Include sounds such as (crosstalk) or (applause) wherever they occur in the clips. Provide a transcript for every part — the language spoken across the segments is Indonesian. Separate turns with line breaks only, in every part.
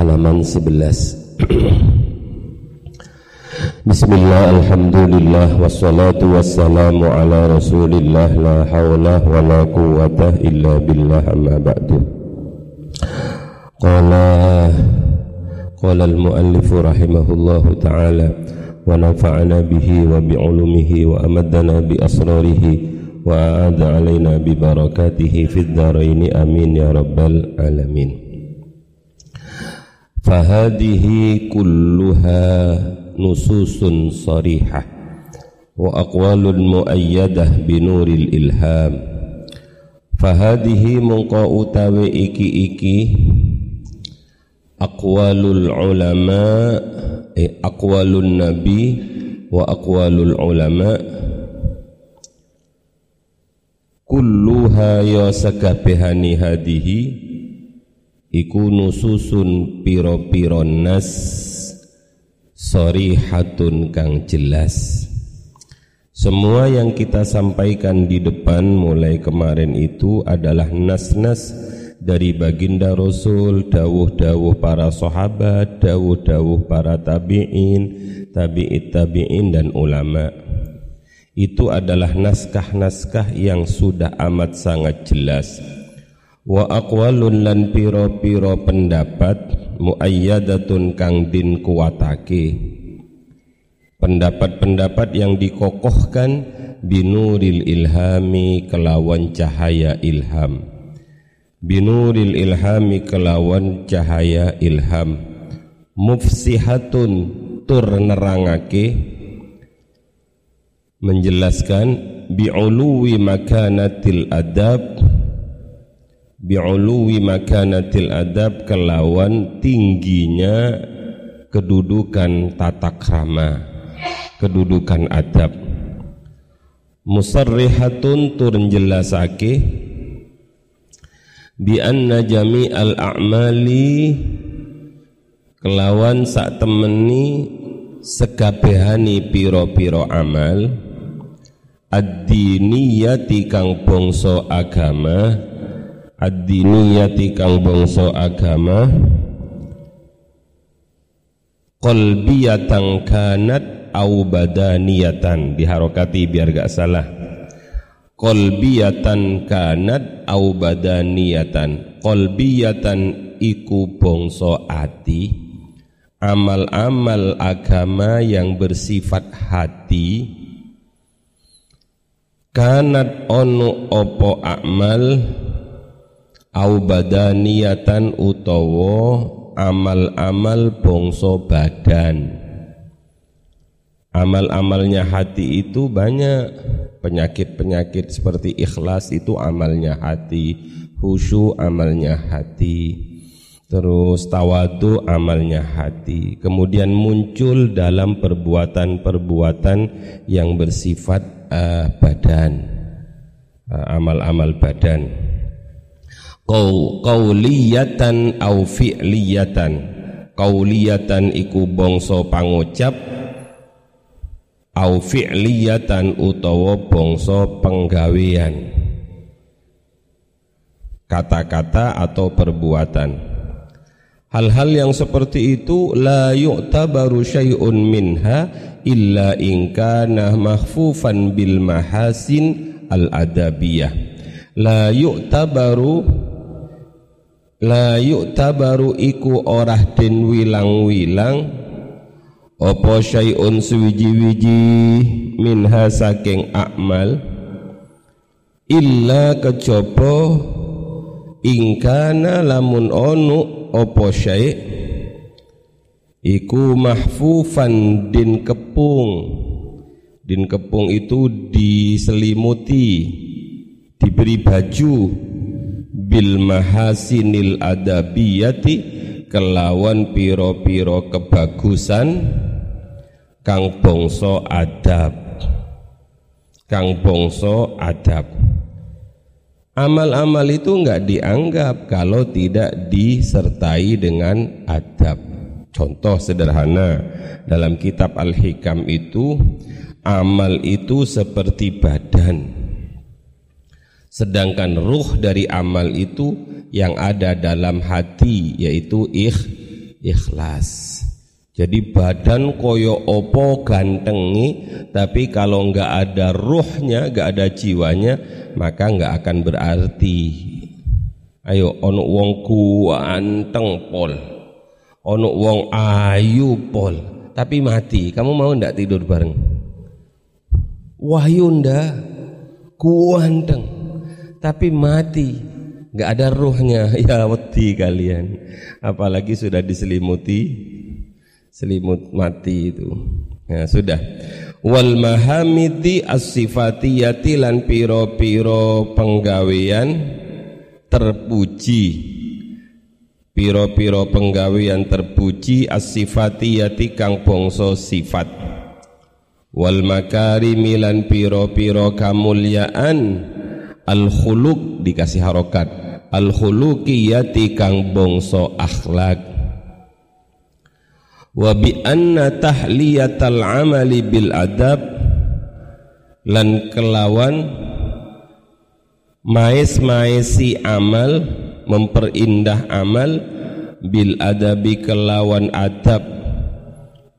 halaman 11 Bismillah, Alhamdulillah, wassalatu wassalamu ala rasulillah La hawla wa la quwata illa billah amma ba'du. Qala Qala al-muallifu rahimahullahu ta'ala Wa nafa'ana bihi wa bi'ulumihi wa amadana bi asrarihi Wa a'adha alaina bi barakatihi fid daraini amin ya rabbal alamin Fahadihi kulluha nususun sarihah wa aqwalun muayyadah binuril ilham Fahadihi mungko utawi iki-iki aqwalul ulama eh, aqwalun nabi wa aqwalul ulama kulluha ya sakabehani hadihi iku nususun piro-piro nas hatun kang jelas semua yang kita sampaikan di depan mulai kemarin itu adalah nas-nas dari baginda Rasul, dawuh-dawuh para sahabat, dawuh-dawuh para tabi'in, tabi'it tabi'in dan ulama. Itu adalah naskah-naskah yang sudah amat sangat jelas wa aqwalun lan piro-piro pendapat muayyadatun kang din kuwatake. Pendapat-pendapat yang dikokohkan binuril ilhami kelawan cahaya ilham. Binuril ilhami kelawan cahaya ilham. Mufsihatun tur nerangake. Menjelaskan bi'uluwi makanatil adab bi'uluwi makanatil adab kelawan tingginya kedudukan tata krama kedudukan adab. Musarrihatun tur jelasake bi anna jami'al a'mali kelawan sak temeni sekabehani piro-piro amal. Ad-diniyati kang bangsa agama ad-diniyati kang bangsa agama. Qalbiyatan kanat au badaniyatan. Diharokati biar gak salah. Qalbiyatan kanat au badaniyatan. Qalbiyatan iku bangsa ati. Amal-amal agama yang bersifat hati. Kanat ono opo amal au badaniyatan utawa amal-amal bongso badan. Amal-amalnya hati itu banyak. Penyakit-penyakit seperti ikhlas itu amalnya hati. Khusyuk amalnya hati. Terus tawadu amalnya hati. Kemudian muncul dalam perbuatan-perbuatan yang bersifat uh, badan. Uh, amal-amal badan qauliyatan au fi'liyatan. Qauliyatan iku bangsa pangucap. Au fi'liyatan utawa bangsa penggawean. Kata-kata atau perbuatan. Hal-hal yang seperti itu la yu'tabaru syai'un minha illa in kana mahfufan bil mahasin al adabiyah. La yu'tabaru la tabaru iku orah den wilang-wilang apa syai'un suwiji-wiji minha saking akmal illa kejaba ingkana lamun onu apa syai' iku mahfufan din kepung. Din kepung itu diselimuti diberi baju bil mahasinil adabiyati kelawan piro-piro kebagusan kang bongso adab. Kang bongso adab. Amal-amal itu enggak dianggap kalau tidak disertai dengan adab. Contoh sederhana dalam kitab Al-Hikam itu amal itu seperti badan Sedangkan ruh dari amal itu yang ada dalam hati yaitu ikh, ikhlas. Jadi badan koyo opo gantengi tapi kalau nggak ada ruhnya nggak ada jiwanya maka nggak akan berarti. Ayo ono wong kuanteng pol. Ono wong ayu pol. Tapi mati kamu mau ndak tidur bareng? Wahyu ndak? Kuanteng tapi mati nggak ada ruhnya (laughs) ya wedi kalian apalagi sudah diselimuti selimut mati itu. Ya, sudah. Wal mahamidi as-sifatiyati lan piro-piro penggawean terpuji. Piro-piro penggawean terpuji as-sifatiyati kang bangsa sifat. Wal makarimi lan piro-piro kamulyaan al-khuluq dikasih harokat. Al-khuluqiyati kang bangsa akhlak wa bi anna tahliyatal amali bil adab lan kelawan maes-maesi amal memperindah amal bil adabi kelawan adab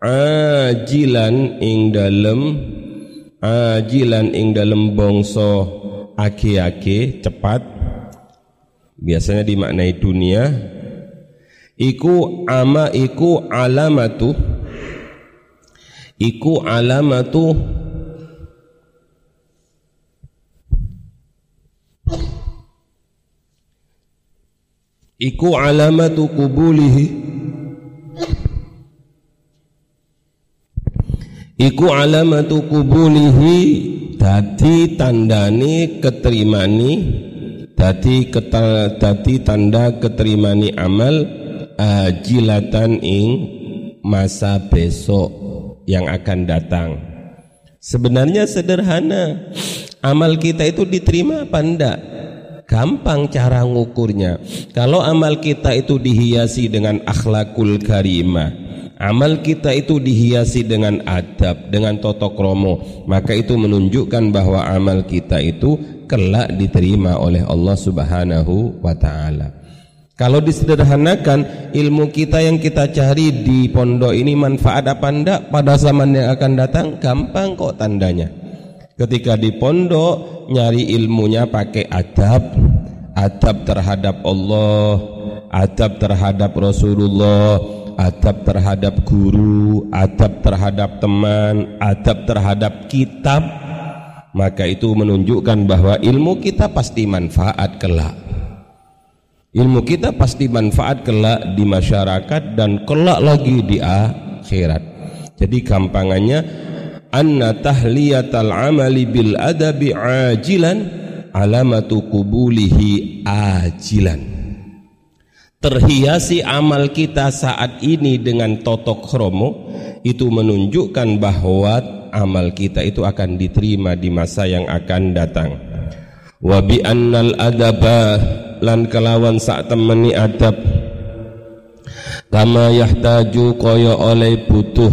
ajilan ing dalem ajilan ing dalem bangsa ake-ake cepat. Biasanya dimaknai dunia. Iku ama iku alamatu. Iku alamatu. Iku alamatu kubulihi. Iku alamatu kubulihi dadi tandani keterimani dadi dadi tanda keterimani amal ajilatan ing masa besok yang akan datang. Sebenarnya sederhana. Amal kita itu diterima apa enggak? Gampang cara ngukurnya. Kalau amal kita itu dihiasi dengan akhlakul karimah, amal kita itu dihiasi dengan adab, dengan toto kromo, maka itu menunjukkan bahwa amal kita itu kelak diterima oleh Allah Subhanahu wa taala. Kalau disederhanakan ilmu kita yang kita cari di pondok ini manfaat apa enggak pada zaman yang akan datang gampang kok tandanya. Ketika di pondok nyari ilmunya pakai adab, adab terhadap Allah, adab terhadap Rasulullah, adab terhadap guru, adab terhadap teman, adab terhadap kitab, maka itu menunjukkan bahwa ilmu kita pasti manfaat kelak. Ilmu kita pasti manfaat kelak di masyarakat dan kelak lagi di akhirat. Jadi gampangannya anna tahliyatal amali bil adabi ajilan alamatu kubulihi ajilan. Terhiasi amal kita saat ini dengan totok kromo itu menunjukkan bahwa amal kita itu akan diterima di masa yang akan datang. Wa bi annal adaba lan kelawan sak temeni adab kama yahtaju kaya oleh butuh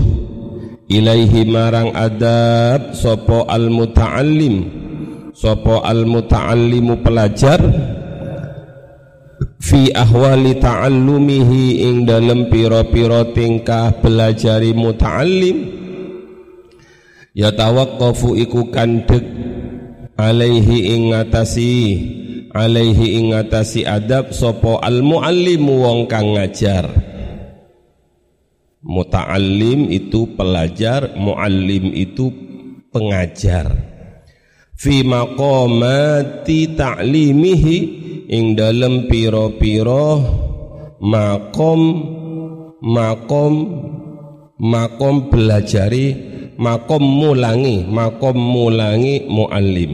ilaihi marang adab sopo al muta'allim sopo al muta'allimu pelajar fi ahwali ta'allumihi ing dalem piro-piro tingkah belajari muta'allim. Ya tawaqqafu iku kandek alaihi ing ngatasi alaihi ingatasi adab sopo al muallimu wong kang ngajar. Muta'allim itu pelajar muallim itu pengajar. Fi maqamati ta'limihi ing dalem piro-piro makom makom makom belajari makom mulangi makom mulangi muallim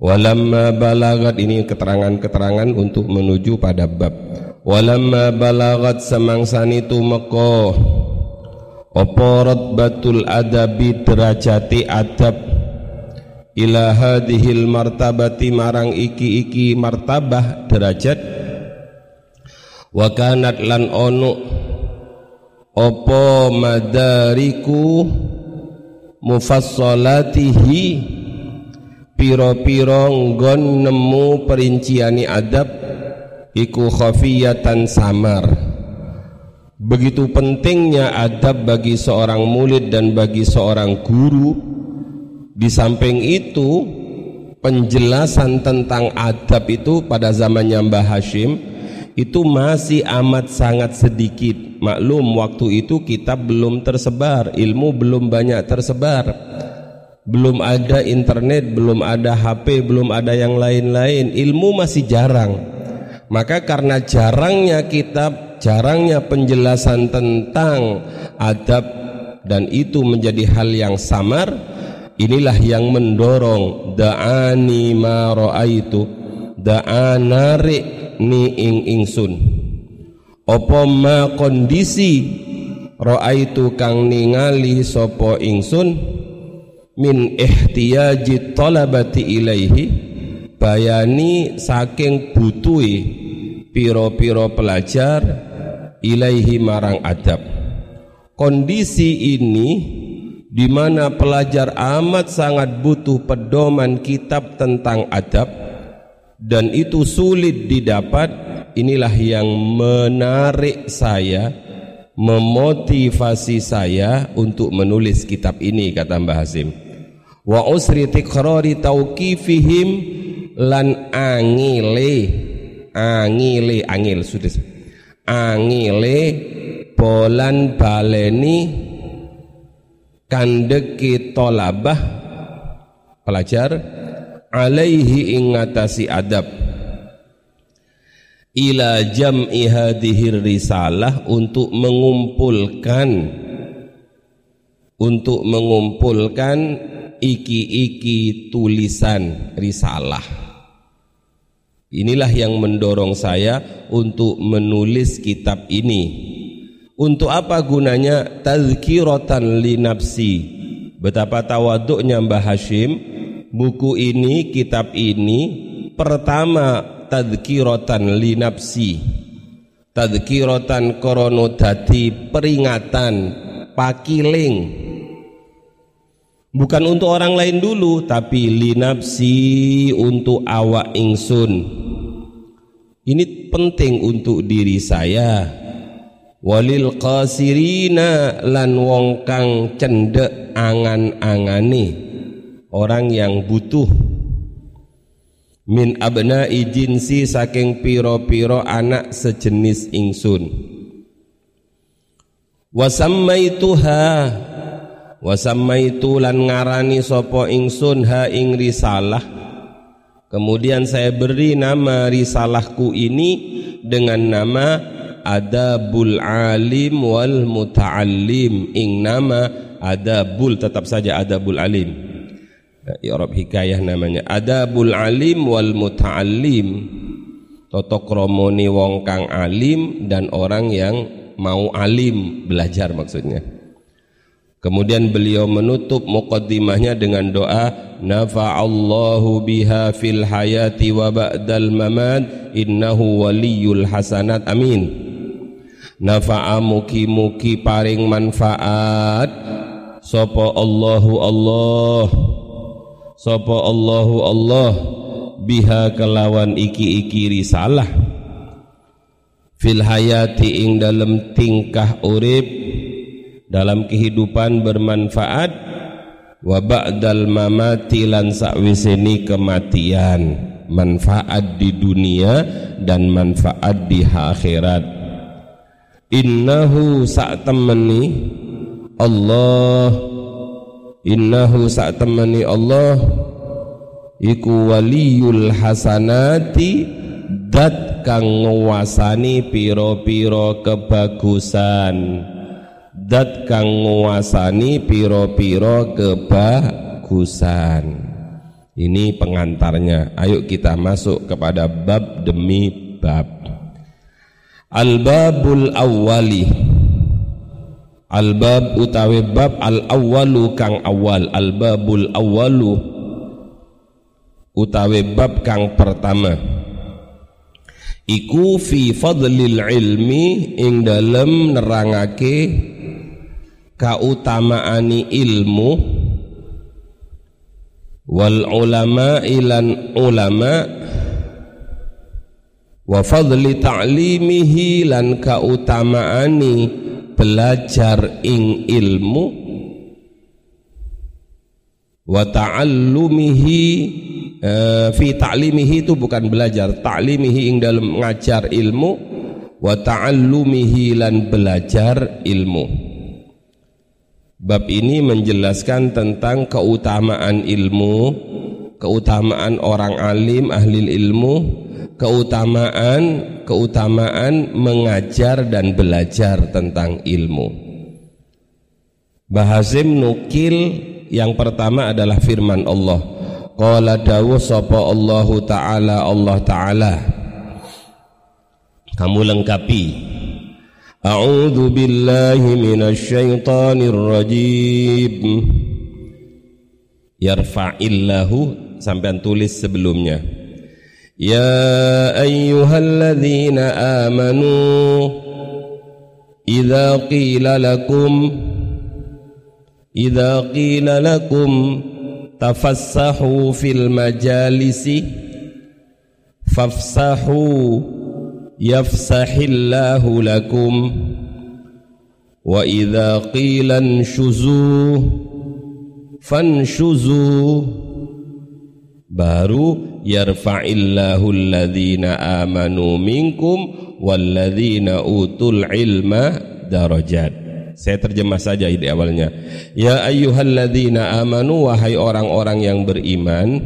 Walamma balagat ini keterangan-keterangan untuk menuju pada bab. Walamma balagat samangsani tumeka apa batul adabi derajati adab ila hadhil martabati marang iki-iki martabah derajat. Wa kanat lan ono apa madariku mufassalatihi piro-piro nggon nemu perinciani adab iku khafiyatan samar. Begitu pentingnya adab bagi seorang murid dan bagi seorang guru di samping itu penjelasan tentang adab itu pada zamannya Mbah Hashim itu masih amat sangat sedikit. Maklum waktu itu kitab belum tersebar ilmu belum banyak tersebar. Belum ada internet belum ada HP belum ada yang lain-lain. Ilmu masih jarang. Maka karena jarangnya kitab jarangnya penjelasan tentang adab dan itu menjadi hal yang samar inilah yang mendorong da'ani ma ra'aitu da'anari ni ing ingsun. Opo ma kondisi ra'aitu kang ningali sopo ingsun? Min ihtiyaji talabati ilaihi bayani saking butuhi piro-piro pelajar ilaihi marang adab. Kondisi ini di mana pelajar amat sangat butuh pedoman kitab tentang adab dan itu sulit didapat. Inilah yang menarik saya memotivasi saya untuk menulis kitab ini kata Mbah Hasim. Wa usri tikrari tauqifihim lan angile angile angil sudah. Angile bolan baleni kandeki tolabah. Pelajar alaihi ingatasi adab. Ila jam'i hadhir risalah untuk mengumpulkan untuk mengumpulkan iki-iki tulisan risalah. Inilah yang mendorong saya untuk menulis kitab ini. Untuk apa gunanya? Tazkiratan li nafsi. Betapa tawaduknya Mbah Hashim, buku ini, kitab ini pertama tazkiratan li nafsi. Tazkiratan koronodati peringatan pakiling Bukan untuk orang lain dulu Tapi linapsi untuk awak ingsun Ini penting untuk diri saya Walil qasirina lan wong kang cendek angan-angani Orang yang butuh. Min abna jinsi saking piro-piro anak sejenis ingsun. Wasammaituha. Wasammaitu lan ngarani sopo ingsun ha ing risalah. Kemudian saya beri nama risalahku ini dengan nama adabul alim wal muta'allim. Ing nama adabul tetap saja adabul alim. I'rab hikayah namanya. Adabul alim wal muta'allim. Toto kromoni wong kang alim dan orang yang mau alim. Belajar maksudnya. Kemudian beliau menutup muqaddimahnya dengan doa nafa'allahu biha fil hayati wa ba'dal mamat innahu waliyul hasanat. Amin nafa'a muki-muki paring manfaat. Sapa Allahu Allah. Sapa Allahu Allah. Biha kelawan iki-iki risalah. Fil hayati ing dalam tingkah urip. Dalam kehidupan bermanfaat. Wa ba'dal mamati lan sakwiseni kematian. Manfaat di dunia dan manfaat di akhirat innahu sak temeni Allah. Innahu sak temeni Allah. Iku waliyul hasanati dat kang nguasani piro-piro kebagusan. Dat kang nguasani piro-piro kebagusan. Ini pengantarnya. Ayo kita masuk kepada bab demi bab al-babul awwali. Al-bab utawi bab al-awwalu kang awal. Al-babul awwalu utawi bab kang pertama. Iku fi fadlil ilmi ing dalem nerangake kautamaani ilmu wal ulama ilan ulama wa fadli ta'limihi lan kautamaani belajar ing ilmu. Wa ta'allumihi uh, fi ta'limihi itu bukan belajar ta'limihi ing dalam ngajar ilmu. Wa ta'allumihi lan belajar ilmu. Bab ini menjelaskan tentang keutamaan ilmu, keutamaan orang alim, ahli ilmu, keutamaan keutamaan mengajar dan belajar tentang ilmu. Bahazim nukil yang pertama adalah firman Allah. Qala dawu sapa Allahu taala Allah taala. Kamu lengkapi. A'udzu billahi minasyaitonir rajim. Yarfa'illahu sampean tulis sebelumnya Ya ayyuhalladzina amanu Idza qila lakum Idza qila lakum tafassahu fil majalisi fafsahu yafsahillahu lakum wa idza qila anshuzu fanshuzu baru yarfa'illahu alladhina amanu minkum walladhina utul ilma darajat. Saya terjemah saja di awalnya. Ya ayyuhalladzina amanu wahai orang-orang yang beriman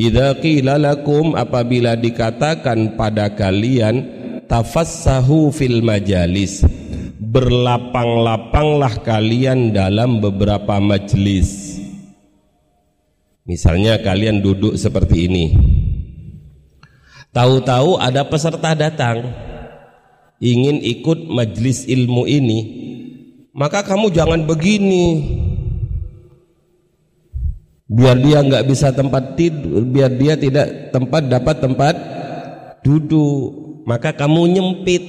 idza qila lakum apabila dikatakan pada kalian tafassahu fil majalis. Berlapang-lapanglah kalian dalam beberapa majelis misalnya kalian duduk seperti ini. Tahu-tahu ada peserta datang. Ingin ikut majelis ilmu ini. Maka kamu jangan begini. Biar dia nggak bisa tempat tidur biar dia tidak tempat dapat tempat duduk. Maka kamu nyempit.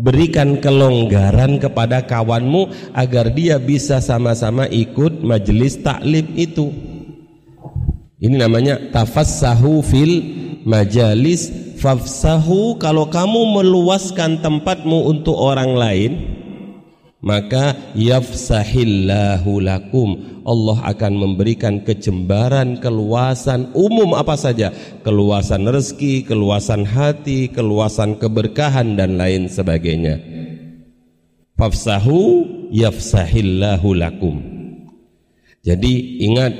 Berikan kelonggaran kepada kawanmu agar dia bisa sama-sama ikut majelis taklim itu ini namanya tafassahu fil majalis. Fafsahu kalau kamu meluaskan tempatmu untuk orang lain maka yafsahillahu lakum. Allah akan memberikan kejembaran keluasan umum apa saja. Keluasan rezeki keluasan hati keluasan keberkahan dan lain sebagainya. Fafsahu yafsahillahu lakum. Jadi ingat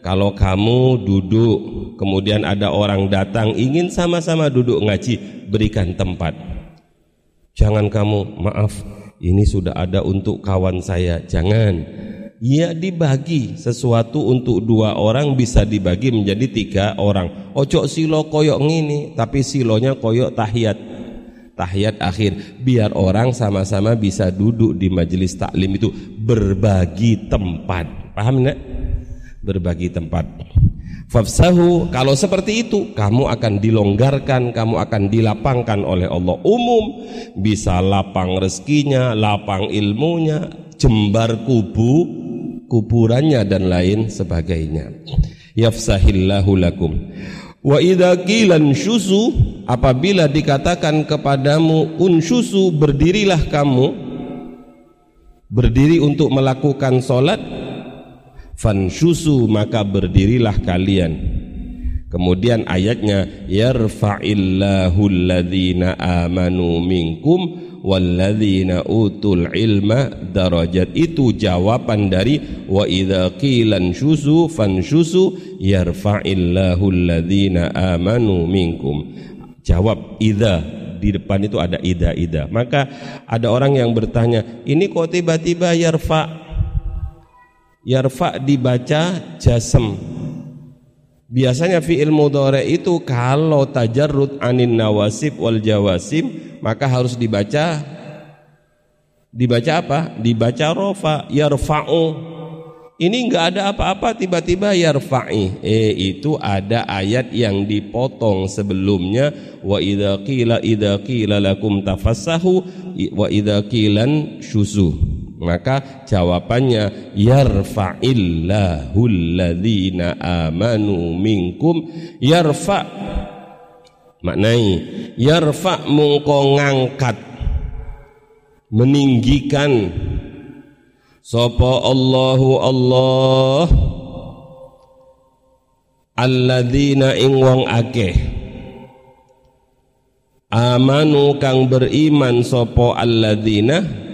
kalau kamu duduk kemudian ada orang datang ingin sama-sama duduk ngaji berikan tempat. Jangan kamu maaf ini sudah ada untuk kawan saya. Jangan. Ya dibagi sesuatu untuk dua orang bisa dibagi menjadi tiga orang. Ojo silo koyok ngini tapi silonya koyok tahiyat. Tahiyat akhir. Biar orang sama-sama bisa duduk di majelis taklim itu. Berbagi tempat. Paham enggak berbagi tempat Fafsahu kalau seperti itu kamu akan dilonggarkan, kamu akan dilapangkan oleh Allah. Umum bisa lapang rezekinya, lapang ilmunya, jembar kubu, kuburannya dan lain sebagainya. Yafsahillahu lakum. Wa idza qilan syusu apabila dikatakan kepadamu unsyusu berdirilah kamu berdiri untuk melakukan solat fansyusu maka berdirilah kalian. Kemudian ayatnya yarfa'illahu alladhina amanu minkum walladzina utul ilma darajat. Itu jawaban dari wa idza qilan syusu fansyusu yarfa'illahu alladhina amanu minkum. Jawab idza di depan itu ada ida ida maka ada orang yang bertanya ini kok tiba-tiba yarfa yarfa dibaca jasem. Biasanya fi'il mudhari itu kalau tajarrud anin nawasib wal jawasim maka harus dibaca dibaca apa? Dibaca rofa yarfa'u. Ini enggak ada apa-apa tiba-tiba yarfa'i. Eh itu ada ayat yang dipotong sebelumnya. Wa idza qila idza qila lakum tafassahu wa idza qilan syuzu maka jawabannya yarfa'illahu alladhina amanu minkum. Yarfa maknai yarfa mungko ngangkat meninggikan sapa Allahu Allah alladzina ing wong akeh. Amanu kang beriman sapa alladzina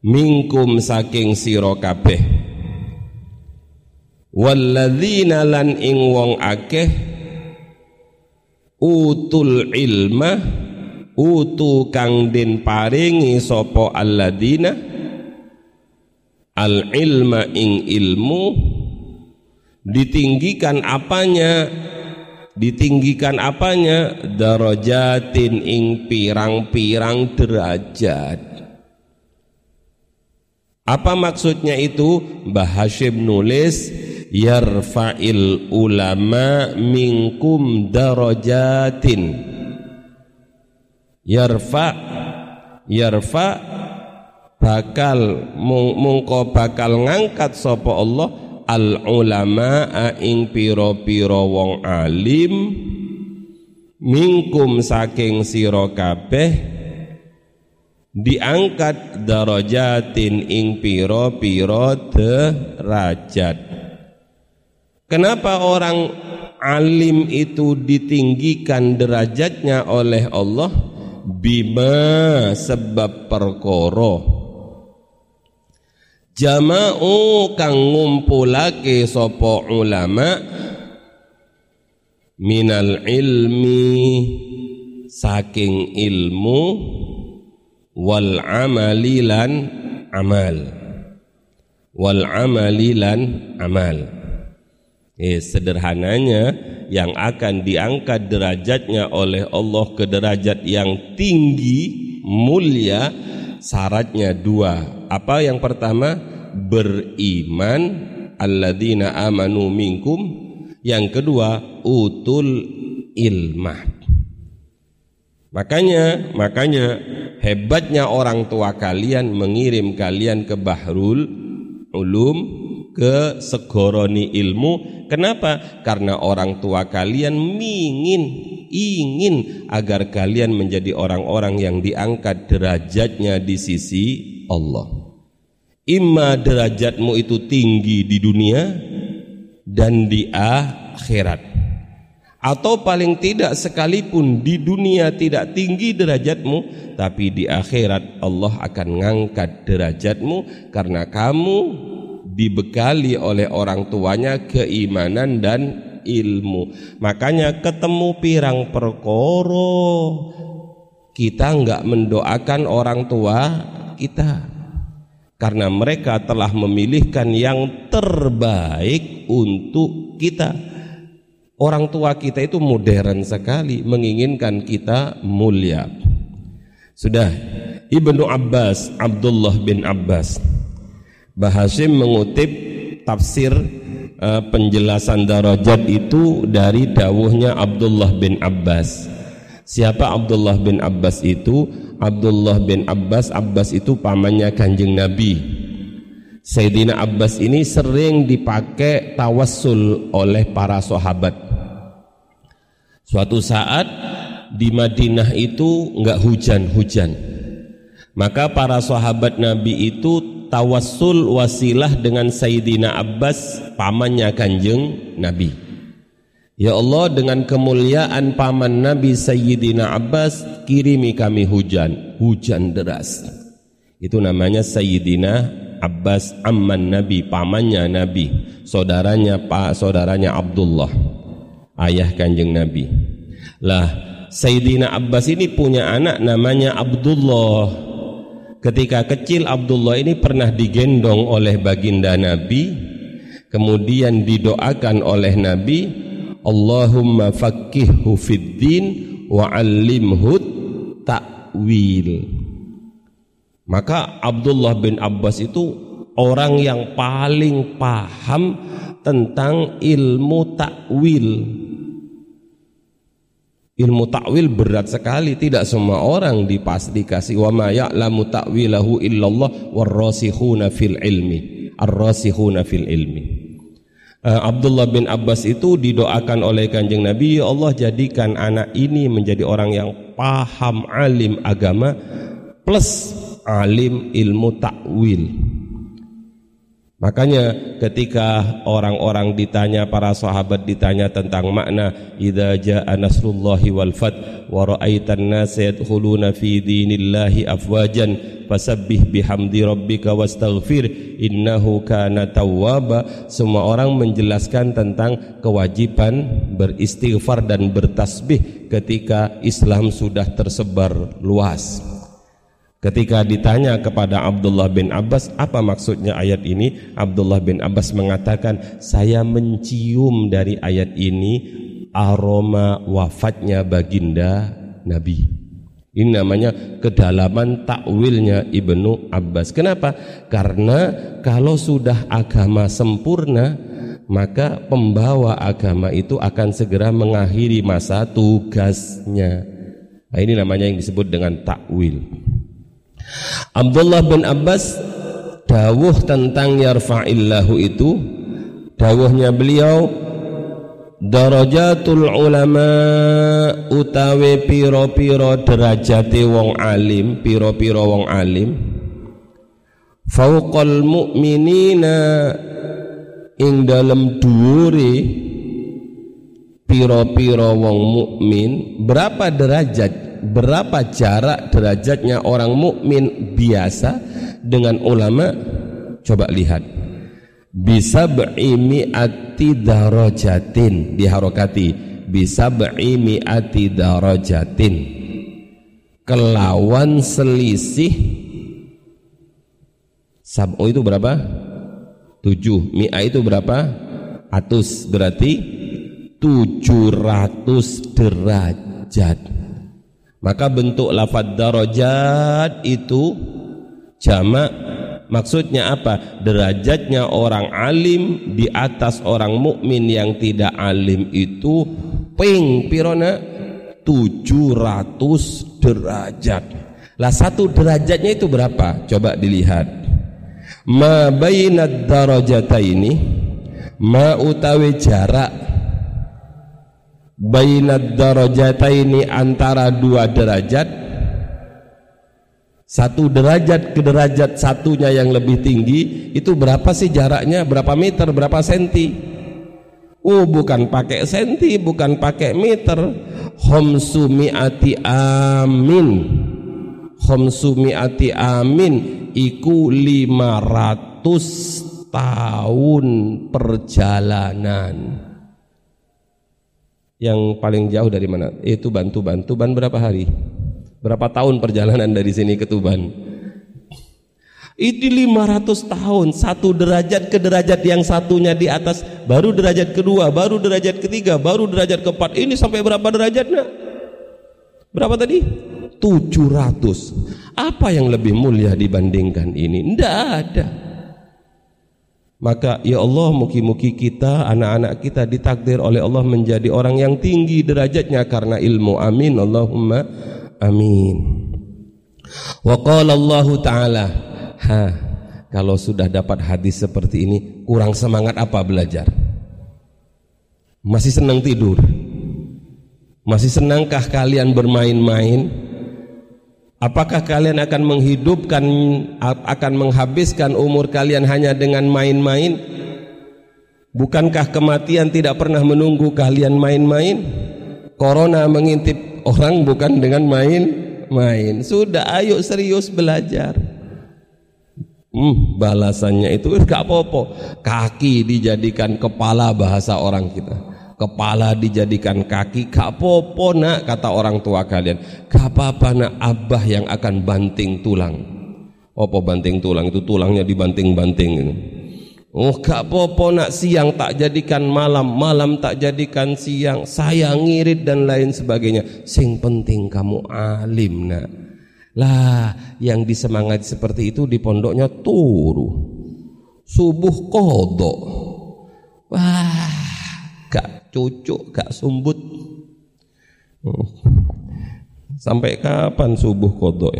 minkum saking sira kabeh. Walladzina lan ing wong akeh utul ilma utu kang den paringi sapa alladzina al ilma ing ilmu ditinggikan apanya? Ditinggikan apanya? Darajatin ing pirang-pirang derajat apa maksudnya itu? Mbah Hashim nulis yarfa'il ulama minkum darajatin. Yarfa yarfa bakal mungko bakal ngangkat sapa Allah al ulama ing pira-pira wong alim minkum saking sira kabeh diangkat darajatin ing piro-piro derajat. Kenapa orang alim itu ditinggikan derajatnya oleh Allah? Bima sebab perkoro jama'u kang ngumpulake sopo ulama minal ilmi saking ilmu wal amalilan amal. Wal amalilan amal. Eh, sederhananya yang akan diangkat derajatnya oleh Allah ke derajat yang tinggi mulia syaratnya dua. Apa yang pertama? Beriman. Alladzina amanu minkum. Yang kedua utul ilmah. Makanya makanya hebatnya orang tua kalian mengirim kalian ke Bahrul Ulum ke segoroni ilmu. Kenapa? Karena orang tua kalian ingin ingin agar kalian menjadi orang-orang yang diangkat derajatnya di sisi Allah. Imma derajatmu itu tinggi di dunia dan di akhirat atau paling tidak sekalipun di dunia tidak tinggi derajatmu tapi di akhirat Allah akan ngangkat derajatmu karena kamu dibekali oleh orang tuanya keimanan dan ilmu. Makanya ketemu pirang perkoro kita enggak mendoakan orang tua kita. Karena mereka telah memilihkan yang terbaik untuk kita Orang tua kita itu modern sekali menginginkan kita mulia. Sudah Ibnu Abbas, Abdullah bin Abbas. Bahasim mengutip tafsir uh, penjelasan darajat itu dari dawuhnya Abdullah bin Abbas. Siapa Abdullah bin Abbas itu? Abdullah bin Abbas, Abbas itu pamannya Kanjeng Nabi. Sayyidina Abbas ini sering dipakai tawassul oleh para sahabat Suatu saat di Madinah itu enggak hujan-hujan. Maka para sahabat Nabi itu tawassul wasilah dengan Sayyidina Abbas pamannya Kanjeng Nabi. Ya Allah dengan kemuliaan paman Nabi Sayyidina Abbas kirimi kami hujan, hujan deras. Itu namanya Sayyidina Abbas amman Nabi, pamannya Nabi, saudaranya Pak, saudaranya Abdullah ayah kanjeng Nabi. Lah Sayyidina Abbas ini punya anak namanya Abdullah. Ketika kecil Abdullah ini pernah digendong oleh baginda Nabi, kemudian didoakan oleh Nabi, Allahumma fakihhu fid wa 'allimhu ta'wil. Maka Abdullah bin Abbas itu orang yang paling paham tentang ilmu takwil Ilmu takwil berat sekali, tidak semua orang dipasti kasih wa ma ya'lamu ta'wilahu illallah warrasikhuna fil ilmi. Arrasikhuna fil ilmi. uh, Abdullah bin Abbas itu didoakan oleh kanjeng Nabi ya Allah jadikan anak ini menjadi orang yang paham alim agama plus alim ilmu takwil Makanya ketika orang-orang ditanya para sahabat ditanya tentang makna idza jaa nasrullahi wal fath wa ra'aitan nas yadkhuluna fi dinillahi afwajan fasabbih bihamdi rabbika wastaghfir innahu kana tawwaba. Semua orang menjelaskan tentang kewajiban beristighfar dan bertasbih ketika Islam sudah tersebar luas Ketika ditanya kepada Abdullah bin Abbas apa maksudnya ayat ini? Abdullah bin Abbas mengatakan saya mencium dari ayat ini aroma wafatnya baginda Nabi. Ini namanya kedalaman takwilnya Ibnu Abbas. Kenapa? karena kalau sudah agama sempurna maka pembawa agama itu akan segera mengakhiri masa tugasnya. Nah, ini namanya yang disebut dengan takwil Abdullah bin Abbas dawuh tentang yarfa'illahu itu. Dawuhnya beliau darajatul ulama utawi piro-piro derajate wong alim piro-piro wong alim fauqal mu'minina ing dalam dhuwure piro-piro wong mukmin berapa derajat berapa jarak derajatnya orang mukmin biasa dengan ulama? Coba lihat. Bisa ati darajatin. Diharokati. Bisa ati darajatin. Kelawan selisih. Sab'u itu berapa? tujuh. Mi'a itu berapa? atus. Berarti tujuh ratus derajat maka bentuk lafad darajat itu jamak maksudnya apa? Derajatnya orang alim di atas orang mukmin yang tidak alim itu ping pirona 700 derajat. Lah satu derajatnya itu berapa? Coba dilihat. Ma bainad darajataini ma utawi jarak bainad darajataini antara dua derajat. Satu derajat ke derajat satunya yang lebih tinggi itu berapa sih jaraknya? Berapa meter? Berapa senti? Oh bukan pakai senti bukan pakai meter. Homsu mi'ati amin. Homsu mi'ati amin Iku 500 tahun perjalanan yang paling jauh dari mana? Itu Tuban. Tuban berapa hari? Berapa tahun perjalanan dari sini ke Tuban? Itu 500 tahun, satu derajat ke derajat yang satunya di atas, baru derajat kedua, baru derajat ketiga, baru derajat keempat. Ini sampai berapa derajatnya? Berapa tadi? 700. Apa yang lebih mulia dibandingkan ini? Tidak ada. Maka ya Allah muki-muki kita anak-anak kita ditakdir oleh Allah menjadi orang yang tinggi derajatnya karena ilmu. Amin Allahumma amin. Wa qala Allah taala ha kalau sudah dapat hadis seperti ini kurang semangat apa belajar? Masih senang tidur? Masih senangkah kalian bermain-main? Apakah kalian akan menghidupkan akan menghabiskan umur kalian hanya dengan main-main? Bukankah kematian tidak pernah menunggu kalian main-main? Corona mengintip orang bukan dengan main-main. Sudah ayo serius belajar. Hmm, balasannya itu (laughs) gak apa-apa. Kaki dijadikan kepala bahasa orang kita kepala dijadikan kaki gak popo nak kata orang tua kalian. Gak apa-apa nak abah yang akan banting tulang. Apa banting tulang? Itu tulangnya dibanting-banting oh gak popo nak siang tak jadikan malam malam tak jadikan siang. Saya ngirit dan lain sebagainya. Sing penting kamu alim nak. Lah yang disemangati seperti itu di pondoknya turu. Subuh kodok. Wah cucuk gak sumbut hmm. sampai kapan subuh kodok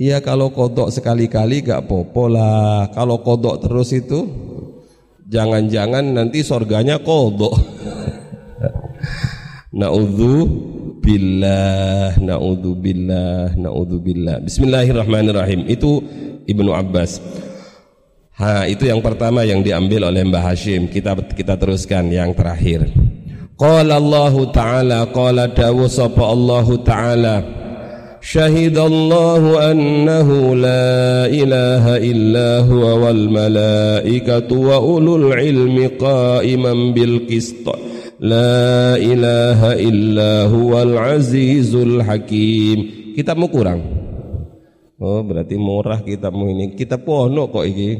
Iya kalau kodok sekali-kali gak popo lah Kalau kodok terus itu Jangan-jangan nanti sorganya kodok. (laughs) Naudzu billah, naudzu billah, naudzu billah. Bismillahirrahmanirrahim. Itu Ibnu Abbas. Ha, itu yang pertama yang diambil oleh Mbah Hashim. Kita kita teruskan yang terakhir. Qala Allah Ta'ala qala dawu sapa Allah Ta'ala Syahidallahu annahu la ilaha illa huwa wal malaikatu wa ulul ilmi qaiman bil qist La ilaha illa al azizul hakim Kitabmu kurang Oh berarti murah kitabmu ini. Kitab pono kok ini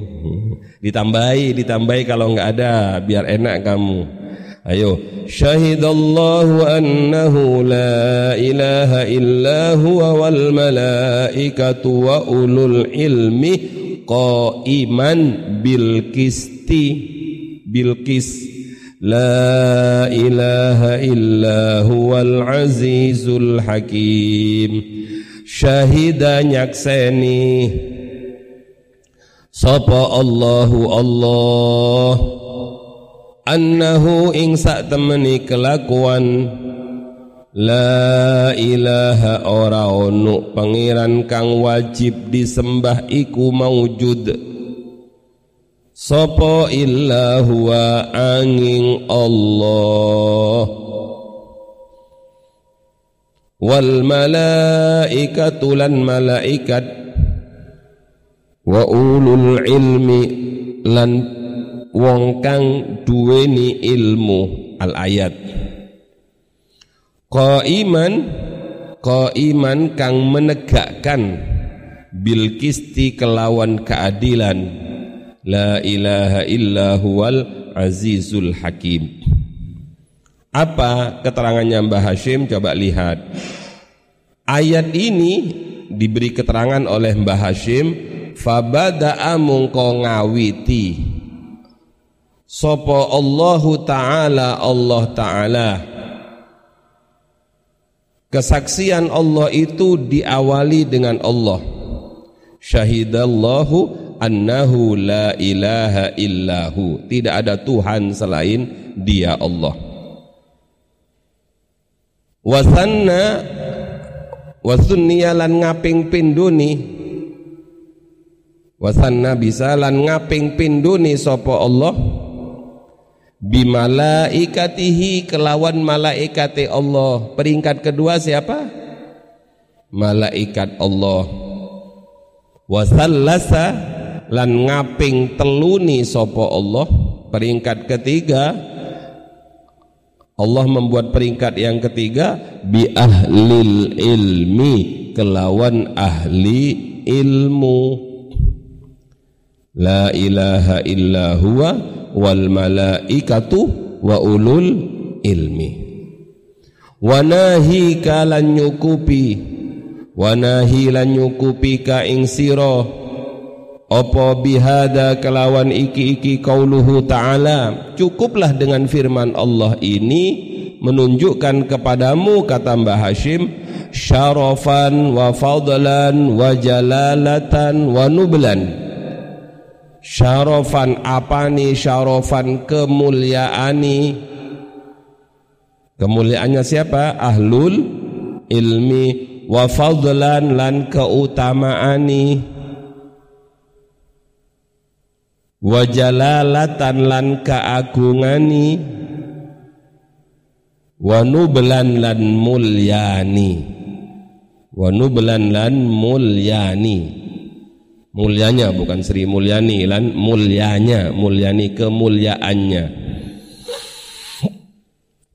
Ditambahi, ditambahi kalau nggak ada Biar enak kamu. Ayo, syahidallahu annahu la ilaha illa huwa wal malaikatu wa ulul ilmi qaiman bil qisti. Bil qis. La ilaha illa huwal azizul hakim Syahida nyakseni. Sapa Allahu Allah. Annahu ing sak temeni kelakuan. La ilaha ora ono pangeran kang wajib disembah iku maujud Sopo illa huwa angin Allah Wal malaikatu lan malaikat. Wa ulul ilmi lan wong kang duweni ilmu al ayat. Qaiman qaiman kang menegakkan bil kisti kelawan keadilan. La ilaha illa huwal azizul hakim apa keterangannya Mbah Hashim? Coba lihat. Ayat ini diberi keterangan oleh Mbah Hashim fabada'a mungko ngawiti. Sopo Allahu Ta'ala Allah Ta'ala. Kesaksian Allah itu diawali dengan Allah. Syahidallahu annahu la ilaha illahu. Tidak ada Tuhan selain dia Allah Wasanna Wasunniya lan ngaping pinduni. Wasanna bisa lan ngaping pinduni sopo Allah? Bimalaikatihi kelawan malaikati Allah. Peringkat kedua siapa? Malaikat Allah. Wasallasa lan ngaping teluni sopo Allah? Peringkat ketiga Allah membuat peringkat yang ketiga bi ahlil ilmi kelawan ahli ilmu. La ilaha illa huwa wal malaikatu wa ulul ilmi. Wa nahi kalan nyukupi wa nahi lan nyukupi ka ing sira apa bihada kelawan iki-iki qauluhu ta'ala? Cukuplah dengan firman Allah ini menunjukkan kepadamu kata Mbah Hashim syarafan wa fadlan wa jalalatan wa nublan. Syarofan apani syarofan kemuliaani. Kemuliaannya siapa? Ahlul ilmi. Wa fadlan lan keutamaani wa jalalatan lan keagungani. Wa nublan lan mulyani. Wa nublan lan mulyani. Mulianya bukan Sri Mulyani lan mulianya mulyani kemuliaannya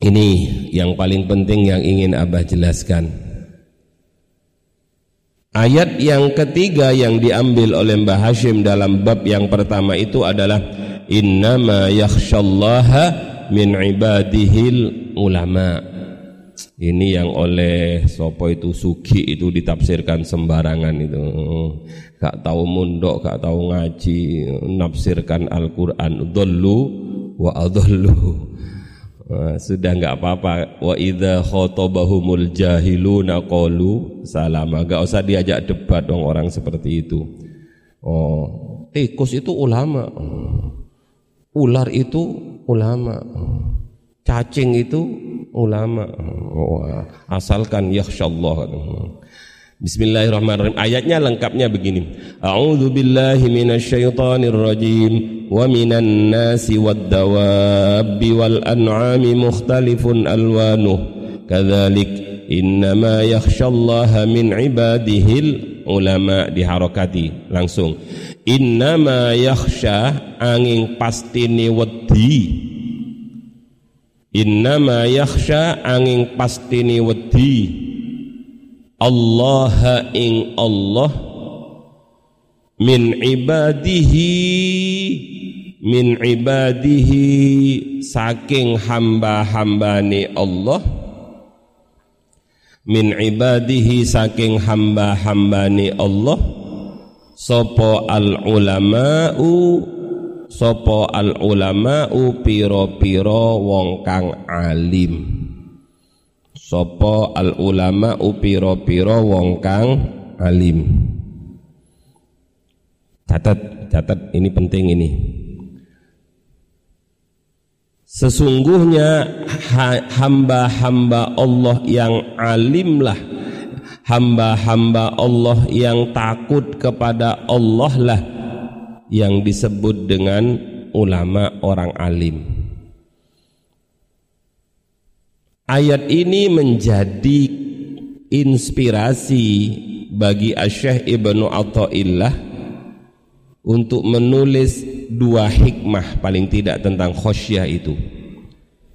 ini yang paling penting yang ingin Abah jelaskan ayat yang ketiga yang diambil oleh Mbah Hashim dalam bab yang pertama itu adalah innama yakhshallaha min ibadihil ulama' ini yang oleh sopo itu? Sugi itu ditafsirkan sembarangan itu. Gak tahu mundok gak tahu ngaji nafsirkan Al-Quran. Dulu wa adallu sudah nggak apa-apa. Wa idza khatabahumul jahiluna qalu salama gak usah diajak debat dong orang seperti itu. Oh. Tikus itu ulama. Ular itu ulama. Cacing itu ulama. Asalkan yakhsyallah Bismillahirrahmanirrahim. Ayatnya lengkapnya begini. A'udzu billahi minasyaitonir rajim. Wa minan nasi wad dawabi wal an'ami mukhtalifun alwanuh. Kadzalik innama yakhsyallaha min ibadihil ulama diharokati langsung. Innama yakhsha angin pastine wedi. Innama yakhsha angin pastine wedi Allah ing Allah min ibadihi min ibadihi saking hamba-hambane Allah min ibadihi saking hamba-hambane Allah sopo al ulama'u sopo al ulama'u piro-piro wong kang alim. Sopo al ulama upiro-piro wong kang alim catat catat ini penting ini. Sesungguhnya hamba-hamba Allah yang alimlah hamba-hamba Allah yang takut kepada Allah lah yang disebut dengan ulama orang alim. Ayat ini menjadi inspirasi bagi Asy'ah Ibnu Athaillah untuk menulis dua hikmah paling tidak tentang khosyah itu.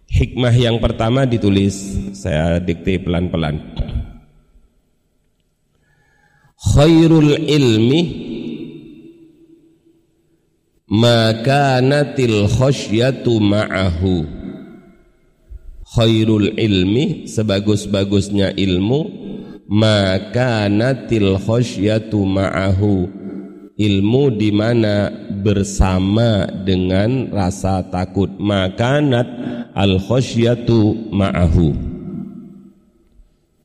Hikmah yang pertama ditulis saya dikte pelan-pelan. Khairul ilmi maka natil khosyatu ma'ahu khairul ilmi sebagus-bagusnya ilmu maka natil khosyatu ma'ahu ilmu di mana? Bersama dengan rasa takut. Maka nat al khosyatu ma'ahu.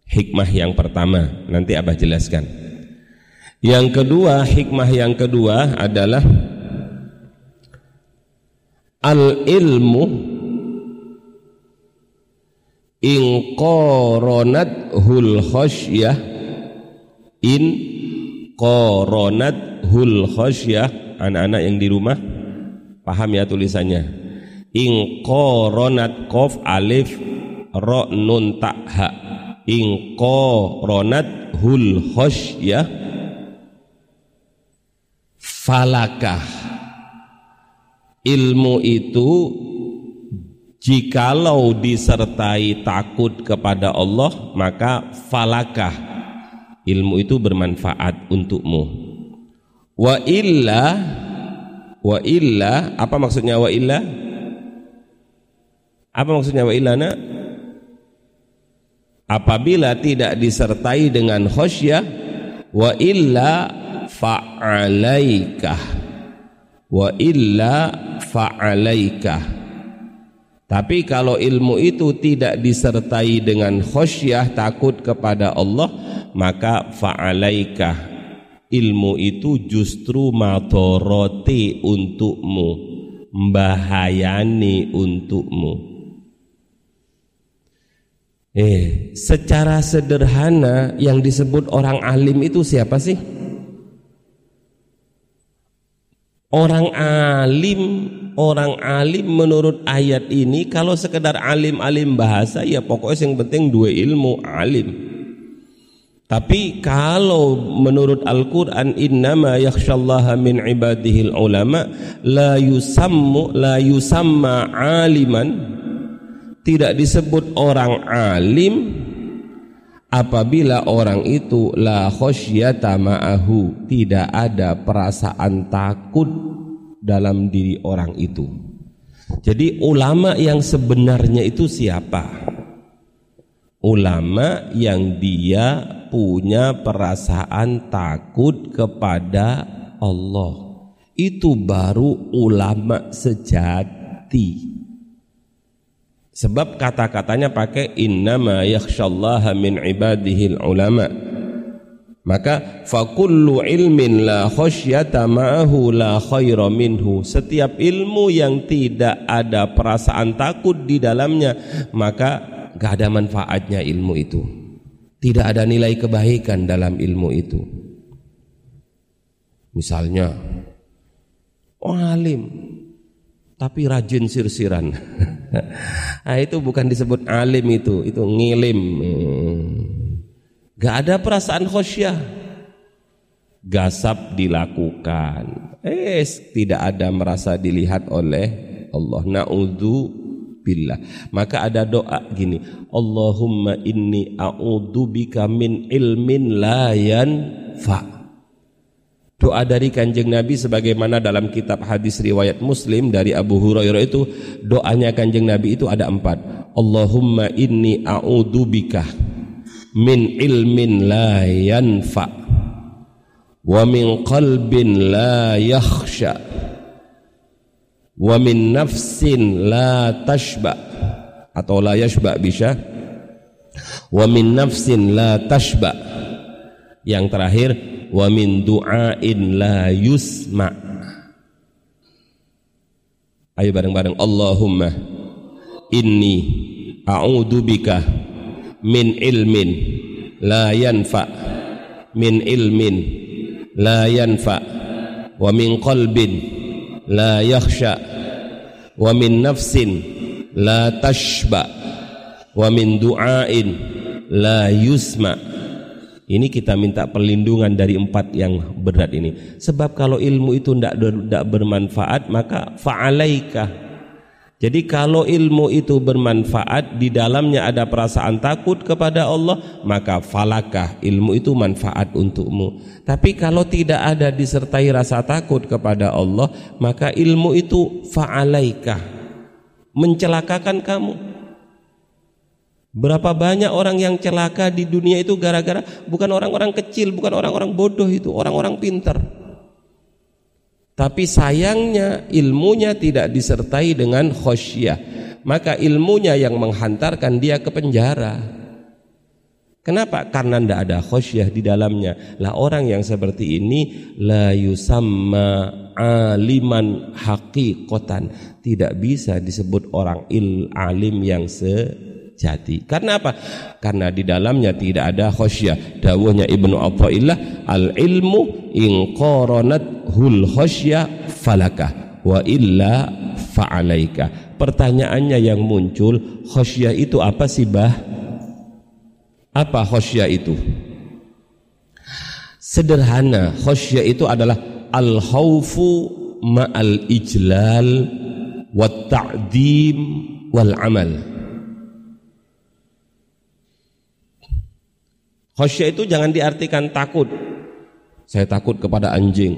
Hikmah yang pertama. Nanti abah jelaskan. Yang kedua hikmah yang kedua adalah al ilmu in qaranat hul khasyah in qaranat hul khasyah anak-anak yang di rumah. Paham ya tulisannya? In qaranat qaf alif ra nun ta ha. In qaranat hul khasyah falakah. Ilmu itu Jikalau disertai takut kepada Allah maka falakah. Ilmu itu bermanfaat untukmu. Wa illa wa illa apa maksudnya wa illa? Apa maksudnya wa illa nak? Apabila tidak disertai dengan khosyah wa illa fa'alaikah wa illa fa'alaikah tapi kalau ilmu itu tidak disertai dengan khosyah takut kepada Allah maka fa'alaika ilmu itu justru madoroti untukmu membahayani untukmu. Eh secara sederhana yang disebut orang alim itu siapa sih? Orang alim orang alim menurut ayat ini kalau sekedar alim-alim bahasa ya pokoknya yang penting dua ilmu alim tapi kalau menurut Al-Quran innama yakhshallaha min ibadihil ulama la yusammu la yusamma aliman tidak disebut orang alim apabila orang itu la khosyata ma'ahu tidak ada perasaan takut dalam diri orang itu. Jadi ulama yang sebenarnya itu siapa? Ulama yang dia punya perasaan takut kepada Allah. Itu baru ulama sejati. Sebab kata-katanya pakai innama yakhsyallaha min ibadihil ulama. Maka fakullu ilmin la khasyata ma'ahu la khaira minhu. Setiap ilmu yang tidak ada perasaan takut di dalamnya, maka gak ada manfaatnya ilmu itu. Tidak ada nilai kebaikan dalam ilmu itu. Misalnya, oh alim, tapi rajin sirsiran. (laughs) nah, itu bukan disebut alim itu, itu ngilim. Gak ada perasaan khosyah. Gasap dilakukan. Eh, tidak ada merasa dilihat oleh Allah. Na'udzu billah. Maka ada doa gini, Allahumma inni a'udzu bika min ilmin la yanfa' Doa dari kanjeng Nabi sebagaimana dalam kitab hadis riwayat Muslim dari Abu Hurairah itu doanya kanjeng Nabi itu ada empat. Allahumma inni bika min ilmin la yanfa wa min qalbin la yakhsha wa min nafsin la tashba atau la yashba bisa. Wa min nafsin la tashba yang terakhir wa min du'ain la yusma. Ayo bareng-bareng Allahumma inni a'udzu bika min ilmin la yanfa min ilmin la yanfa wa min qalbin la yakhsha wa min nafsin la tashba wa min du'ain la yusma' Ini kita minta perlindungan dari empat yang berat ini. Sebab kalau ilmu itu tidak bermanfaat maka fa'alaika. Jadi kalau ilmu itu bermanfaat di dalamnya ada perasaan takut kepada Allah maka falakah ilmu itu manfaat untukmu. Tapi kalau tidak ada disertai rasa takut kepada Allah maka ilmu itu fa'alaika mencelakakan kamu. Berapa banyak orang yang celaka di dunia itu gara-gara bukan orang-orang kecil, bukan orang-orang bodoh itu, orang-orang pintar. Tapi sayangnya ilmunya tidak disertai dengan khosyah. Maka ilmunya yang menghantarkan dia ke penjara. Kenapa? Karena tidak ada khosyah di dalamnya. Lah orang yang seperti ini la yusamma aliman haqiqatan. Tidak bisa disebut orang il alim yang se jati. Karena apa? Karena di dalamnya tidak ada khosyah. Dawuhnya Ibnu Athaillah, al ilmu in qaranat hul khosyah falakah wa illa fa'alaika. Pertanyaannya yang muncul, khosyah itu apa sih, Bah? Apa khosyah itu? Sederhana, khosyah itu adalah al khaufu ma'al ijlal wa ta'dim wal amal. Khosyah itu jangan diartikan takut. Saya takut kepada anjing.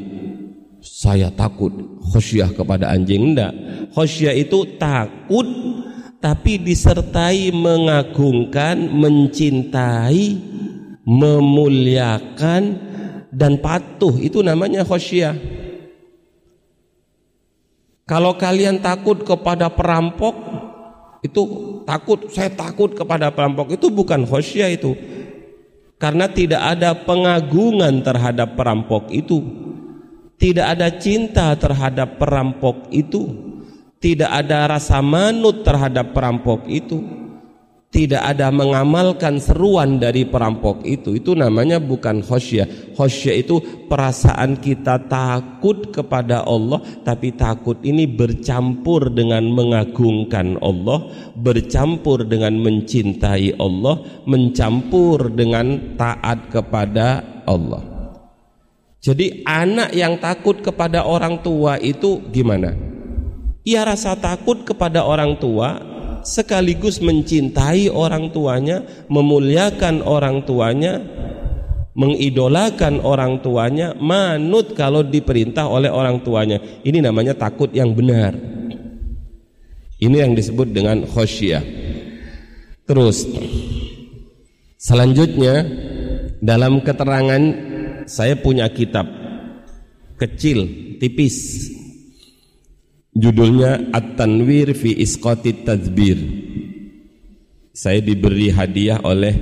Saya takut khosyah kepada anjing enggak. Khosyah itu takut tapi disertai mengagungkan, mencintai, memuliakan dan patuh itu namanya khosyah. Kalau kalian takut kepada perampok itu takut, saya takut kepada perampok itu bukan khosyah itu karena tidak ada pengagungan terhadap perampok itu. Tidak ada cinta terhadap perampok itu. Tidak ada rasa manut terhadap perampok itu tidak ada mengamalkan seruan dari perampok itu. Itu namanya bukan khosyah. Khosyah itu perasaan kita takut kepada Allah tapi takut ini bercampur dengan mengagungkan Allah bercampur dengan mencintai Allah mencampur dengan taat kepada Allah. Jadi anak yang takut kepada orang tua itu gimana? Ia rasa takut kepada orang tua sekaligus mencintai orang tuanya, memuliakan orang tuanya, mengidolakan orang tuanya, manut kalau diperintah oleh orang tuanya. Ini namanya takut yang benar. Ini yang disebut dengan khosyah. Terus selanjutnya dalam keterangan saya punya kitab kecil, tipis Judulnya At-Tanwir fi Isqati Tadbir. Saya diberi hadiah oleh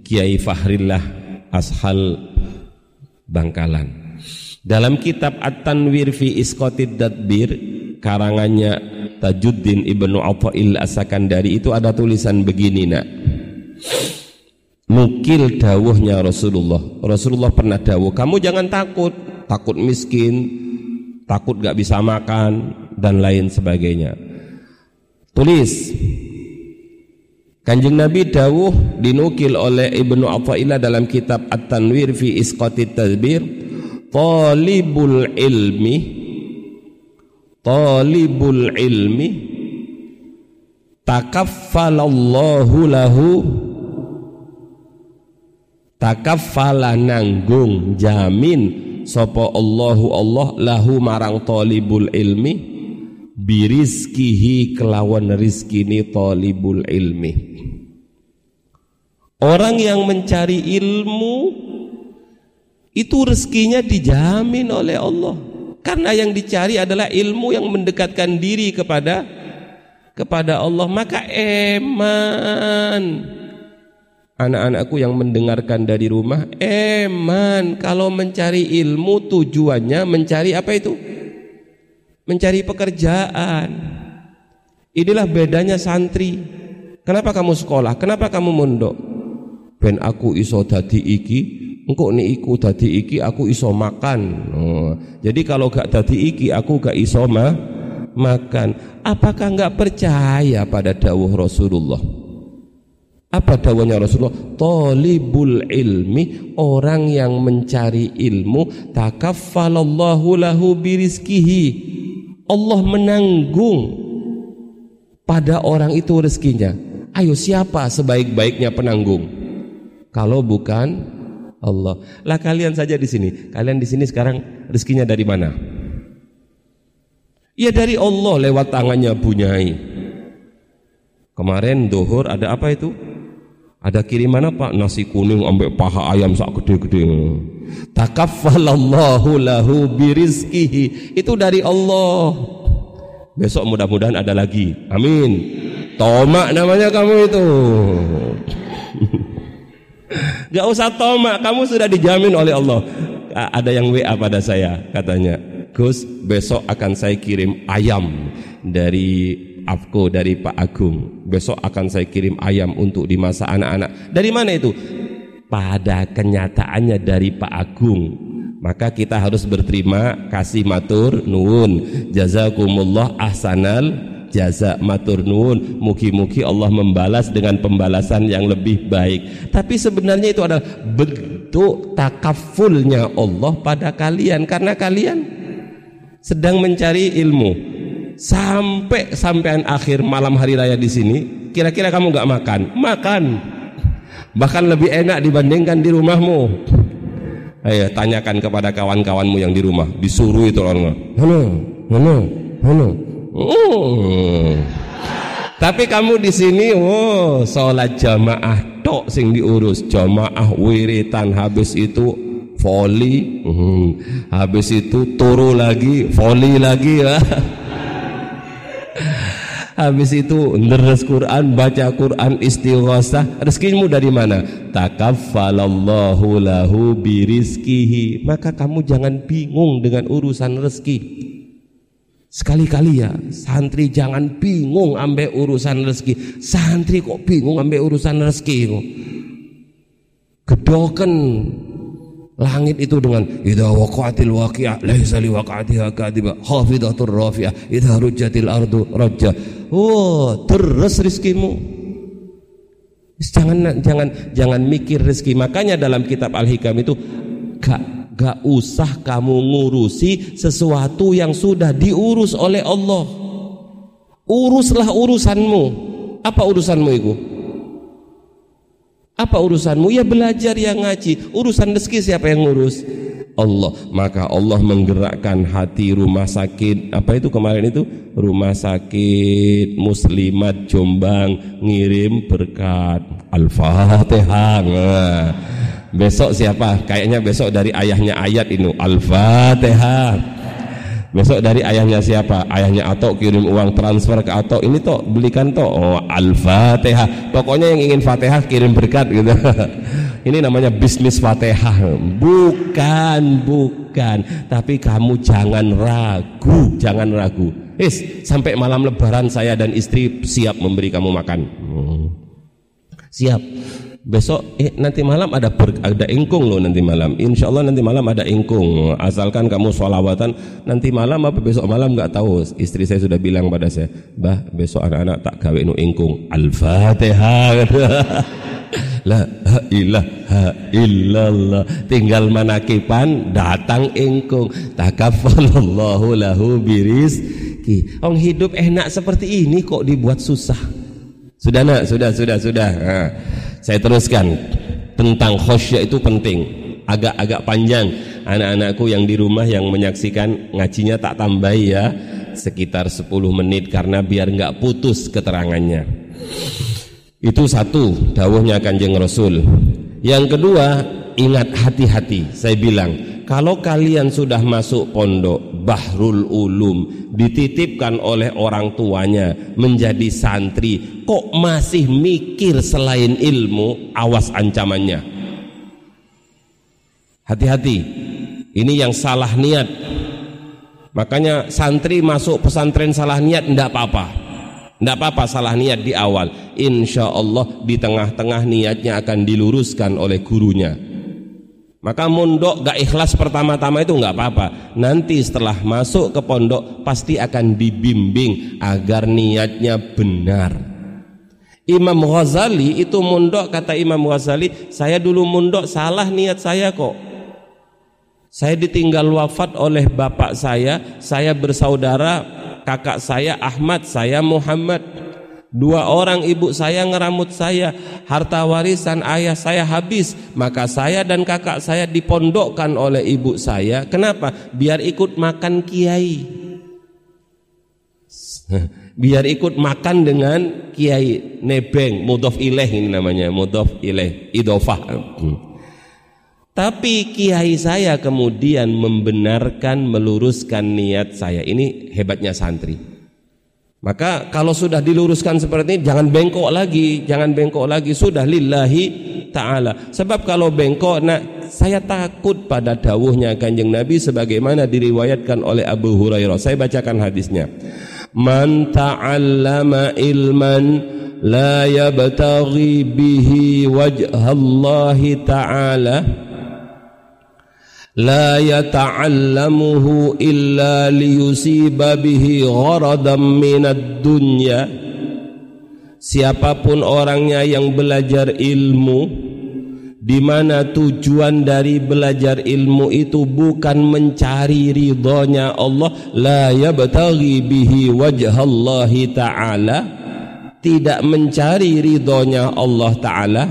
Kiai Fahrillah Ashal Bangkalan. Dalam kitab At-Tanwir fi Isqatid Dadbir karangannya Tajuddin Ibnu Athail Asakandari itu ada tulisan begini nak. Mukil dawuhnya Rasulullah. Rasulullah pernah dawuh, kamu jangan takut, takut miskin, takut gak bisa makan dan lain sebagainya. Tulis Kanjeng Nabi dawuh dinukil oleh Ibnu Athaillah dalam kitab At-Tanwir fi Isqatit Tadbir Talibul ilmi Talibul ilmi Takaffalallahu lahu Takaffala nanggung jamin Sopo Allahu Allah lahu marang talibul ilmi birizkihi kelawan rizkini talibul ilmi Orang yang mencari ilmu itu rezekinya dijamin oleh Allah. Karena yang dicari adalah ilmu yang mendekatkan diri kepada kepada Allah, maka eman. Anak-anakku yang mendengarkan dari rumah, eman kalau mencari ilmu tujuannya mencari apa itu? Mencari pekerjaan. Inilah bedanya santri. Kenapa kamu sekolah? Kenapa kamu mondok? ben aku iso dadi iki engkau nih iku dadi iki aku iso makan oh. jadi kalau gak dadi iki aku gak iso ma makan apakah gak percaya pada dawuh Rasulullah apa dawuhnya Rasulullah talibul ilmi orang yang mencari ilmu takaffalallahu lahu birizkihi Allah menanggung pada orang itu rezekinya ayo siapa sebaik-baiknya penanggung kalau bukan Allah. Lah kalian saja di sini. Kalian di sini sekarang rezekinya dari mana? Ya dari Allah lewat tangannya bunyai. Kemarin dohor ada apa itu? Ada kiriman apa? Nasi kuning ambek paha ayam sak gede-gede. Takaffalallahu lahu birizkihi. Itu dari Allah. Besok mudah-mudahan ada lagi. Amin. Tomak namanya kamu itu. (laughs) Gak usah tomak, kamu sudah dijamin oleh Allah. Ada yang WA pada saya, katanya, Gus, besok akan saya kirim ayam dari Afko dari Pak Agung. Besok akan saya kirim ayam untuk dimasak anak-anak. Dari mana itu? Pada kenyataannya dari Pak Agung. Maka kita harus berterima kasih matur nuwun. Jazakumullah ahsanal jaza matur nuwun mugi-mugi Allah membalas dengan pembalasan yang lebih baik tapi sebenarnya itu adalah bentuk takafulnya Allah pada kalian karena kalian sedang mencari ilmu sampai sampean akhir malam hari raya di sini kira-kira kamu nggak makan? Makan. Bahkan lebih enak dibandingkan di rumahmu. Ayo tanyakan kepada kawan-kawanmu yang di rumah. Disuruh itu orang halo halo halo. Oh. Tapi kamu di sini, oh, sholat jamaah tok sing diurus, jamaah wiritan. Habis itu voli, hmm. habis itu turu lagi, voli lagi. ya. (laughs) Habis itu ngeres Quran, baca Quran, istighosah. Rezekimu dari mana? Takaffalallahu lahu birizkihi. Maka kamu jangan bingung dengan urusan rezeki. Sekali-kali ya santri jangan bingung ambil urusan rezeki. Santri kok bingung ambil urusan rezeki. Gedoken langit itu dengan idza waqa'atil waqi'ah laisa li waqa'atiha kadiba khafidatur rafi'ah idza rujjatil ardu rajja. Oh, terus rezekimu. Jangan jangan jangan mikir rezeki. Makanya dalam kitab Al-Hikam itu gak Gak usah kamu ngurusi sesuatu yang sudah diurus oleh Allah. Uruslah urusanmu. Apa urusanmu itu? Apa urusanmu? Ya belajar yang ngaji. Urusan rezeki siapa yang ngurus? Allah. Maka Allah menggerakkan hati rumah sakit. Apa itu kemarin itu? Rumah sakit Muslimat Jombang ngirim berkat Al-Fatihah. Nah. Besok siapa? Kayaknya besok dari ayahnya ayat ini Al-Fatihah Besok dari ayahnya siapa? Ayahnya Atok kirim uang transfer ke Atok. Ini toh belikan toh. Oh, Al-Fatihah. Pokoknya yang ingin Fatihah kirim berkat gitu. (laughs) Ini namanya bisnis Fatihah. Bukan, bukan. Tapi kamu jangan ragu, jangan ragu. Is, sampai malam lebaran saya dan istri siap memberi kamu makan. Hmm. Siap besok eh, nanti malam ada ber, ada ingkung loh nanti malam. Insya Allah nanti malam ada ingkung. Asalkan kamu sholawatan nanti malam apa besok malam nggak tahu. Istri saya sudah bilang pada saya bah besok anak-anak tak gawe nu ingkung. Al-fatihah. (laughs) La ilaha illallah. Tinggal manakipan datang ingkung. Takaffalallahu lahu birizki orang hidup enak seperti ini kok dibuat susah sudah nak sudah sudah sudah ha. Saya teruskan tentang khosyah itu penting. Agak-agak panjang. Anak-anakku yang di rumah yang menyaksikan ngajinya tak tambah ya sekitar 10 menit karena biar nggak putus keterangannya. Itu satu dawuhnya Kanjeng Rasul. Yang kedua, ingat hati-hati. Saya bilang, kalau kalian sudah masuk pondok Bahrul Ulum dititipkan oleh orang tuanya menjadi santri. Kok masih mikir selain ilmu awas ancamannya? Hati-hati ini yang salah niat. Makanya santri masuk pesantren salah niat tidak apa-apa. Tidak apa-apa salah niat di awal. Insya Allah di tengah-tengah niatnya akan diluruskan oleh gurunya maka mondok gak ikhlas pertama-tama itu nggak apa-apa. Nanti setelah masuk ke pondok pasti akan dibimbing agar niatnya benar. Imam Ghazali itu mondok kata Imam Ghazali, saya dulu mondok salah niat saya kok. Saya ditinggal wafat oleh bapak saya, saya bersaudara kakak saya Ahmad, saya Muhammad. Dua orang ibu saya ngeramut saya, harta warisan ayah saya habis, maka saya dan kakak saya dipondokkan oleh ibu saya. Kenapa? Biar ikut makan kiai. (laughs) Biar ikut makan dengan kiai nebeng, mudof ileh ini namanya, mudof ileh, idofah. Tapi kiai saya kemudian membenarkan, meluruskan niat saya. Ini hebatnya santri. Maka kalau sudah diluruskan seperti ini jangan bengkok lagi, jangan bengkok lagi. Sudah lillahi taala. Sebab kalau bengkok nak saya takut pada dawuhnya Kanjeng Nabi sebagaimana diriwayatkan oleh Abu Hurairah. Saya bacakan hadisnya. Man ta'allama ilman la yabtaghi bihi wajhallahi ta'ala لا يتعلمه إلا ليصيب به غرضا من الدنيا Siapapun orangnya yang belajar ilmu di mana tujuan dari belajar ilmu itu bukan mencari ridhonya Allah la yabtaghi bihi wajhallahi ta'ala tidak mencari ridhonya Allah ta'ala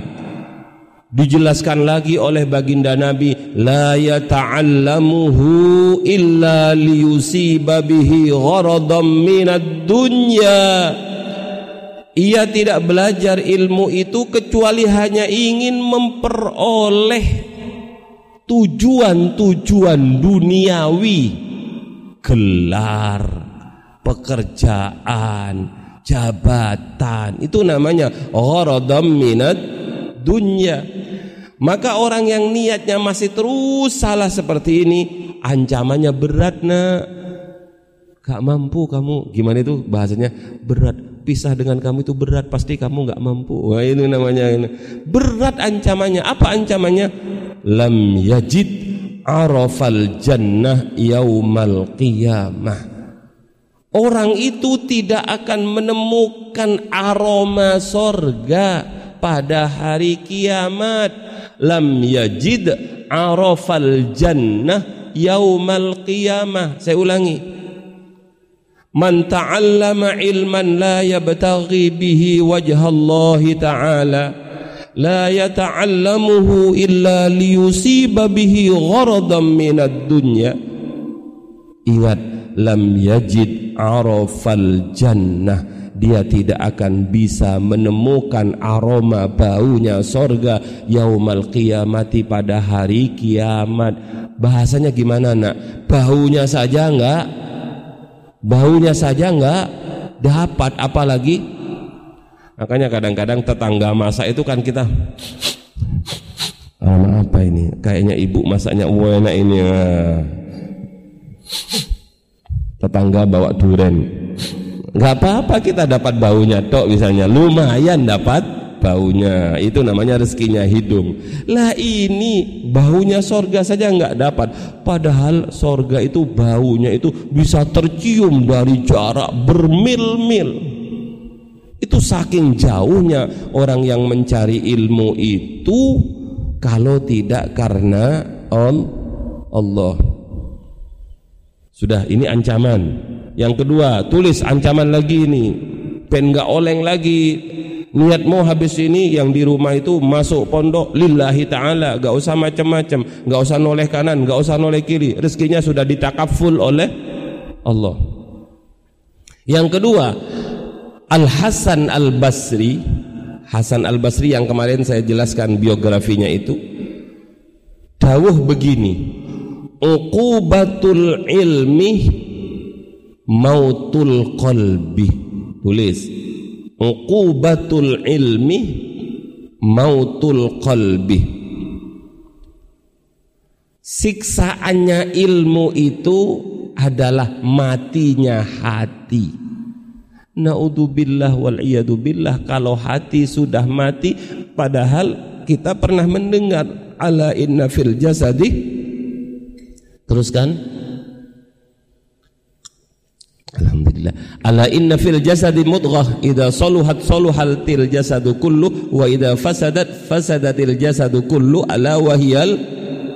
dijelaskan lagi oleh baginda Nabi la yata'allamuhu illa liyusiba bihi gharadan minad dunya. Ia tidak belajar ilmu itu kecuali hanya ingin memperoleh tujuan-tujuan duniawi. Gelar pekerjaan jabatan itu namanya gharadam minad dunya maka orang yang niatnya masih terus salah seperti ini, ancamannya berat nak. Gak mampu kamu, gimana itu bahasanya berat. Pisah dengan kamu itu berat, pasti kamu gak mampu. Wah ini namanya ini. berat ancamannya. Apa ancamannya? Lam yajid arafal jannah yaumal qiyamah. Orang itu tidak akan menemukan aroma sorga pada hari kiamat lam yajid arafal jannah yaumal qiyamah. Saya ulangi. Man ta'allama ilman la yabtaghi bihi wajha Allah ta'ala la yata'allamuhu illa liyusiba bihi gharadan minad dunya. Ingat lam yajid arafal jannah dia tidak akan bisa menemukan aroma baunya sorga yaumal qiyamati pada hari kiamat. Bahasanya gimana nak? Baunya saja enggak? Baunya saja enggak dapat apalagi? Makanya kadang-kadang tetangga masak itu kan kita ah, apa ini? Kayaknya ibu masaknya enak ini. Ah. tetangga bawa duren nggak apa-apa kita dapat baunya tok misalnya. Lumayan dapat baunya. Itu namanya rezekinya hidung. Lah ini baunya sorga saja nggak dapat. Padahal sorga itu baunya itu bisa tercium dari jarak bermil-mil. Itu saking jauhnya orang yang mencari ilmu itu kalau tidak karena Allah. Sudah ini ancaman yang kedua, tulis ancaman lagi ini. Pen gak oleng lagi. Niat mau habis ini yang di rumah itu masuk pondok lillahi taala, gak usah macam-macam, gak usah noleh kanan, gak usah noleh kiri. Rezekinya sudah ditakaful oleh Allah. Yang kedua, Al Hasan Al Basri, Hasan Al Basri yang kemarin saya jelaskan biografinya itu, dawuh begini, uqubatul ilmi mautul qalbi. Tulis. Uqubatul ilmi mautul qalbi. Siksaannya ilmu itu adalah matinya hati. Naudzubillah wal billah kalau hati sudah mati padahal kita pernah mendengar ala inna fil jasadi. Teruskan Alhamdulillah. Ala inna fil jasadi mudghah idza saluhat saluhal til jasadu kullu wa idza fasadat fasadatil jasadu kullu ala wahiyal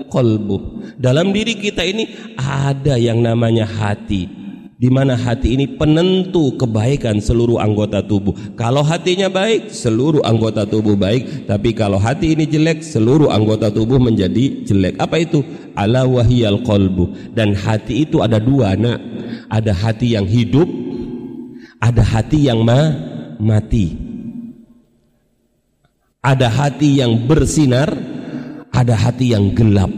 qalbu. Dalam diri kita ini ada yang namanya hati di mana hati ini penentu kebaikan seluruh anggota tubuh. Kalau hatinya baik, seluruh anggota tubuh baik, tapi kalau hati ini jelek, seluruh anggota tubuh menjadi jelek. Apa itu? Ala wahiyal qalbu. Dan hati itu ada dua, Nak. Ada hati yang hidup, ada hati yang ma mati. Ada hati yang bersinar, ada hati yang gelap.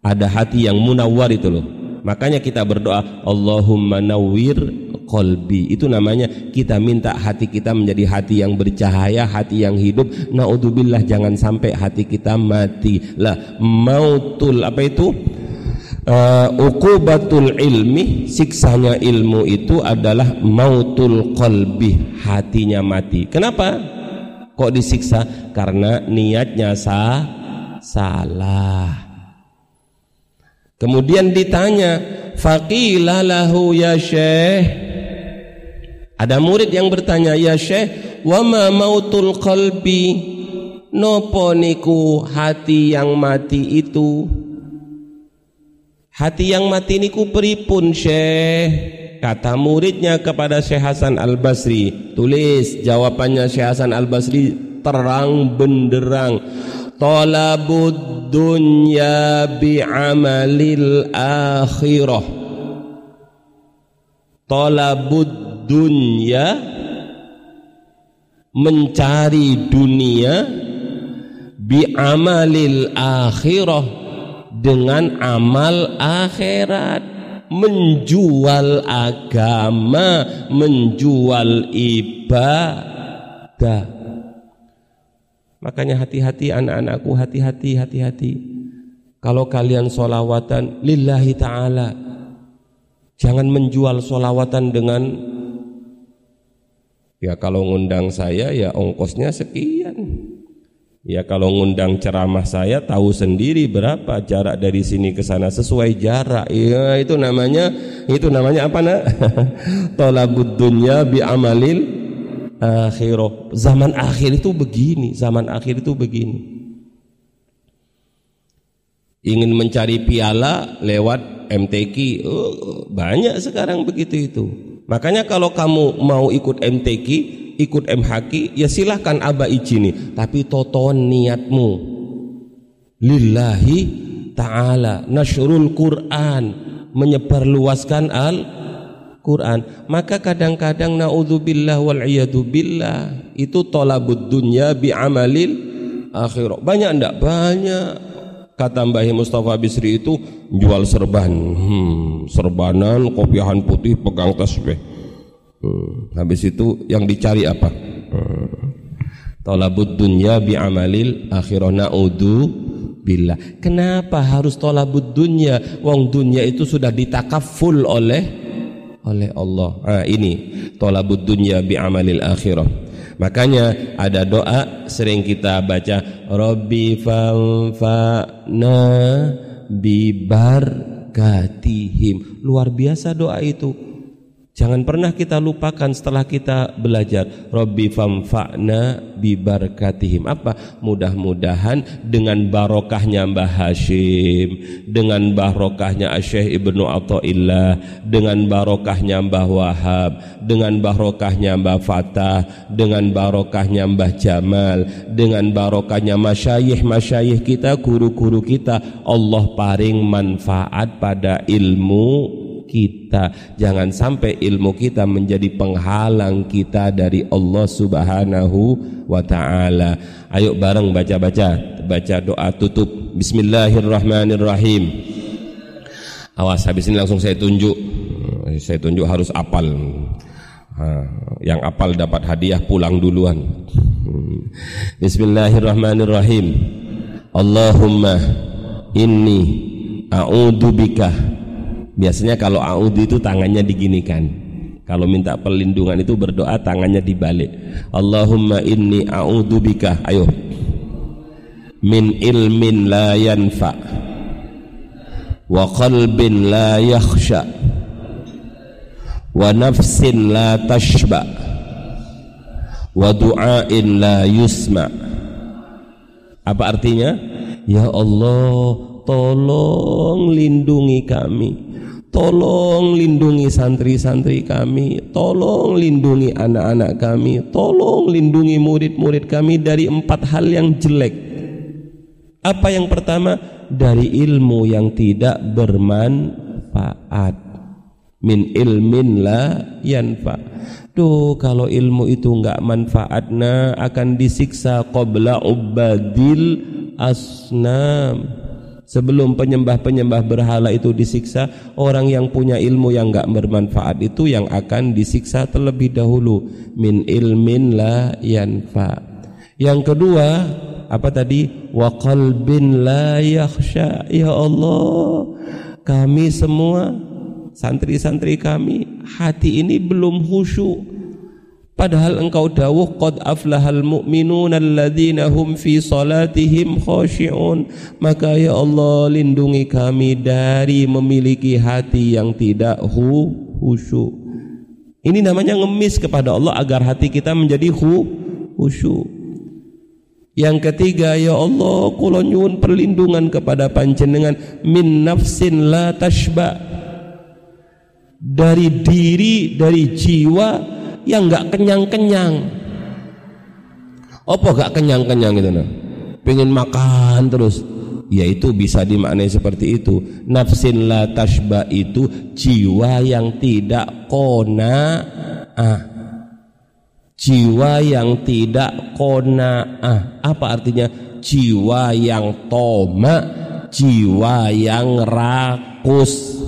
Ada hati yang munawwar itu loh Makanya kita berdoa Allahumma nawwir qalbi. Itu namanya kita minta hati kita menjadi hati yang bercahaya, hati yang hidup. Naudzubillah jangan sampai hati kita mati. Lah mautul apa itu? Uh, uqubatul ilmi siksanya ilmu itu adalah mautul qalbi hatinya mati kenapa kok disiksa karena niatnya sah salah Kemudian ditanya, faqila lahu ya syekh. Ada murid yang bertanya, ya syekh, wa ma mautul qalbi? Nopo niku hati yang mati itu? Hati yang mati niku pripun syekh? Kata muridnya kepada Syekh Hasan Al-Basri. Tulis jawabannya Syekh Hasan Al-Basri terang benderang talabud dunya bi'amalil akhirah. Talabud dunya mencari dunia bi'amalil akhirah dengan amal akhirat. Menjual agama menjual ibadah Makanya hati-hati anak-anakku, hati-hati, hati-hati. Kalau kalian solawatan lillahi ta'ala. Jangan menjual solawatan dengan Ya kalau ngundang saya ya ongkosnya sekian. Ya kalau ngundang ceramah saya tahu sendiri berapa jarak dari sini ke sana sesuai jarak. Ya itu namanya itu namanya apa nak? (laughs) Tolabud dunya bi amalil akhirah. Zaman akhir itu begini, zaman akhir itu begini. Ingin mencari piala lewat MTQ, oh, banyak sekarang begitu itu. Makanya kalau kamu mau ikut MTQ, ikut MHQ, ya silahkan abah izini. Tapi toton niatmu lillahi ta'ala nasrul Quran menyebarluaskan al Quran maka kadang-kadang naudzubillah wal billah itu tolabud dunya bi amalil akhirah banyak ndak banyak kata Mbah Mustafa Bisri itu jual serban hmm, serbanan kopiahan putih pegang tasbih hmm, habis itu yang dicari apa hmm. Tolabud dunya bi amalil akhirah na'udu billah. Kenapa harus tolabud dunya? Wong dunya itu sudah ditakaful oleh oleh Allah. Nah, ini tolabud dunya bi amalil akhirah. Makanya ada doa sering kita baca Rabbi fanfa'na bi barkatihim. Luar biasa doa itu. Jangan pernah kita lupakan setelah kita belajar Rabbi famfa'na bi barakatihim. Apa? Mudah-mudahan dengan barokahnya Mbah Hashim, dengan barokahnya Syekh Ibnu Athaillah, dengan barokahnya Mbah Wahab, dengan barokahnya Mbah Fatah, dengan barokahnya Mbah Jamal, dengan barokahnya masyayikh-masyayikh kita, guru-guru kita, Allah paring manfaat pada ilmu kita. Jangan sampai ilmu kita menjadi penghalang kita dari Allah Subhanahu wa taala. Ayo bareng baca-baca baca doa tutup. Bismillahirrahmanirrahim. Awas habis ini langsung saya tunjuk. Saya tunjuk harus apal. Yang apal dapat hadiah pulang duluan. Bismillahirrahmanirrahim. Allahumma inni a'udzubika Biasanya kalau a'udhu itu tangannya diginikan. Kalau minta perlindungan itu berdoa tangannya dibalik. Allahumma inni a'udhu bika. Ayo. Min ilmin la yanfa. Wa qalbin la yakhsha. Wa nafsin la tashba. Wa du'ain la yusma. Apa artinya? Ya Allah, tolong lindungi kami Tolong lindungi santri-santri kami, tolong lindungi anak-anak kami, tolong lindungi murid-murid kami dari empat hal yang jelek. Apa yang pertama? Dari ilmu yang tidak bermanfaat. Min ilmin la yanfa. Tuh kalau ilmu itu enggak manfaatna akan disiksa qabla ubadil asnam Sebelum penyembah-penyembah berhala itu disiksa, orang yang punya ilmu yang enggak bermanfaat itu yang akan disiksa terlebih dahulu. Min ilmin la yanfa. Yang kedua, apa tadi? Wa qalbin la yakhsha. Ya Allah, kami semua santri-santri kami hati ini belum khusyuk Padahal engkau dawuh qad aflahal mu'minuna alladzina hum fi salatihim khashi'un. Maka ya Allah lindungi kami dari memiliki hati yang tidak khusyuk. Ini namanya ngemis kepada Allah agar hati kita menjadi khusyuk. Yang ketiga, ya Allah, kula nyuwun perlindungan kepada panjenengan min nafsin la tashba. Dari diri, dari jiwa yang nggak kenyang-kenyang. Apa gak kenyang-kenyang itu nah? Pengen makan terus. Ya itu bisa dimaknai seperti itu. Nafsin la tashba itu jiwa yang tidak kona ah. Jiwa yang tidak kona ah. Apa artinya? Jiwa yang toma, jiwa yang rakus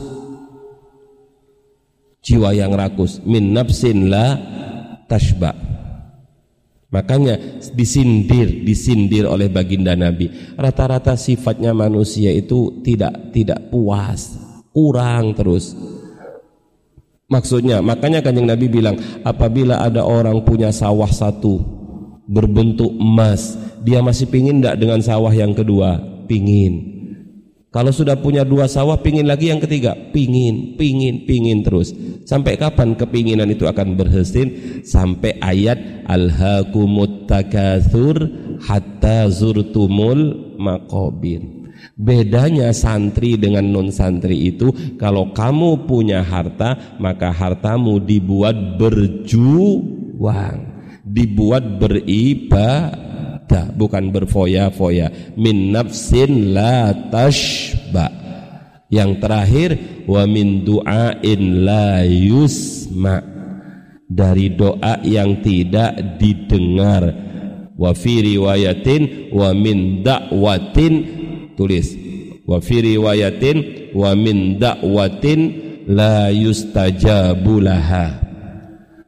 jiwa yang rakus. Min nafsin la tashba. Makanya disindir disindir oleh baginda Nabi. Rata-rata sifatnya manusia itu tidak tidak puas kurang terus. Maksudnya makanya kanjeng Nabi bilang apabila ada orang punya sawah satu berbentuk emas dia masih pingin tidak dengan sawah yang kedua? Pingin kalau sudah punya dua sawah, pingin lagi yang ketiga, pingin, pingin, pingin terus. Sampai kapan kepinginan itu akan berhasil? Sampai ayat takatsur hatta zurtumul maqabir. Bedanya santri dengan non santri itu kalau kamu punya harta maka hartamu dibuat berjuang, dibuat beribadah hatta bukan berfoya-foya. Min nafsin la tashba. Yang terakhir wa min du'ain la yusma. Dari doa yang tidak didengar. Wa fi riwayatin wa min da'watin. Tulis. Wa fi riwayatin wa min da'watin la yustajabu laha.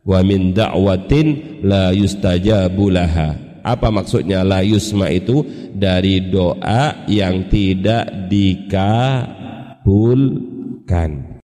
Wa min da'watin la yustajabu laha apa maksudnya? La yusma itu dari doa yang tidak dikabulkan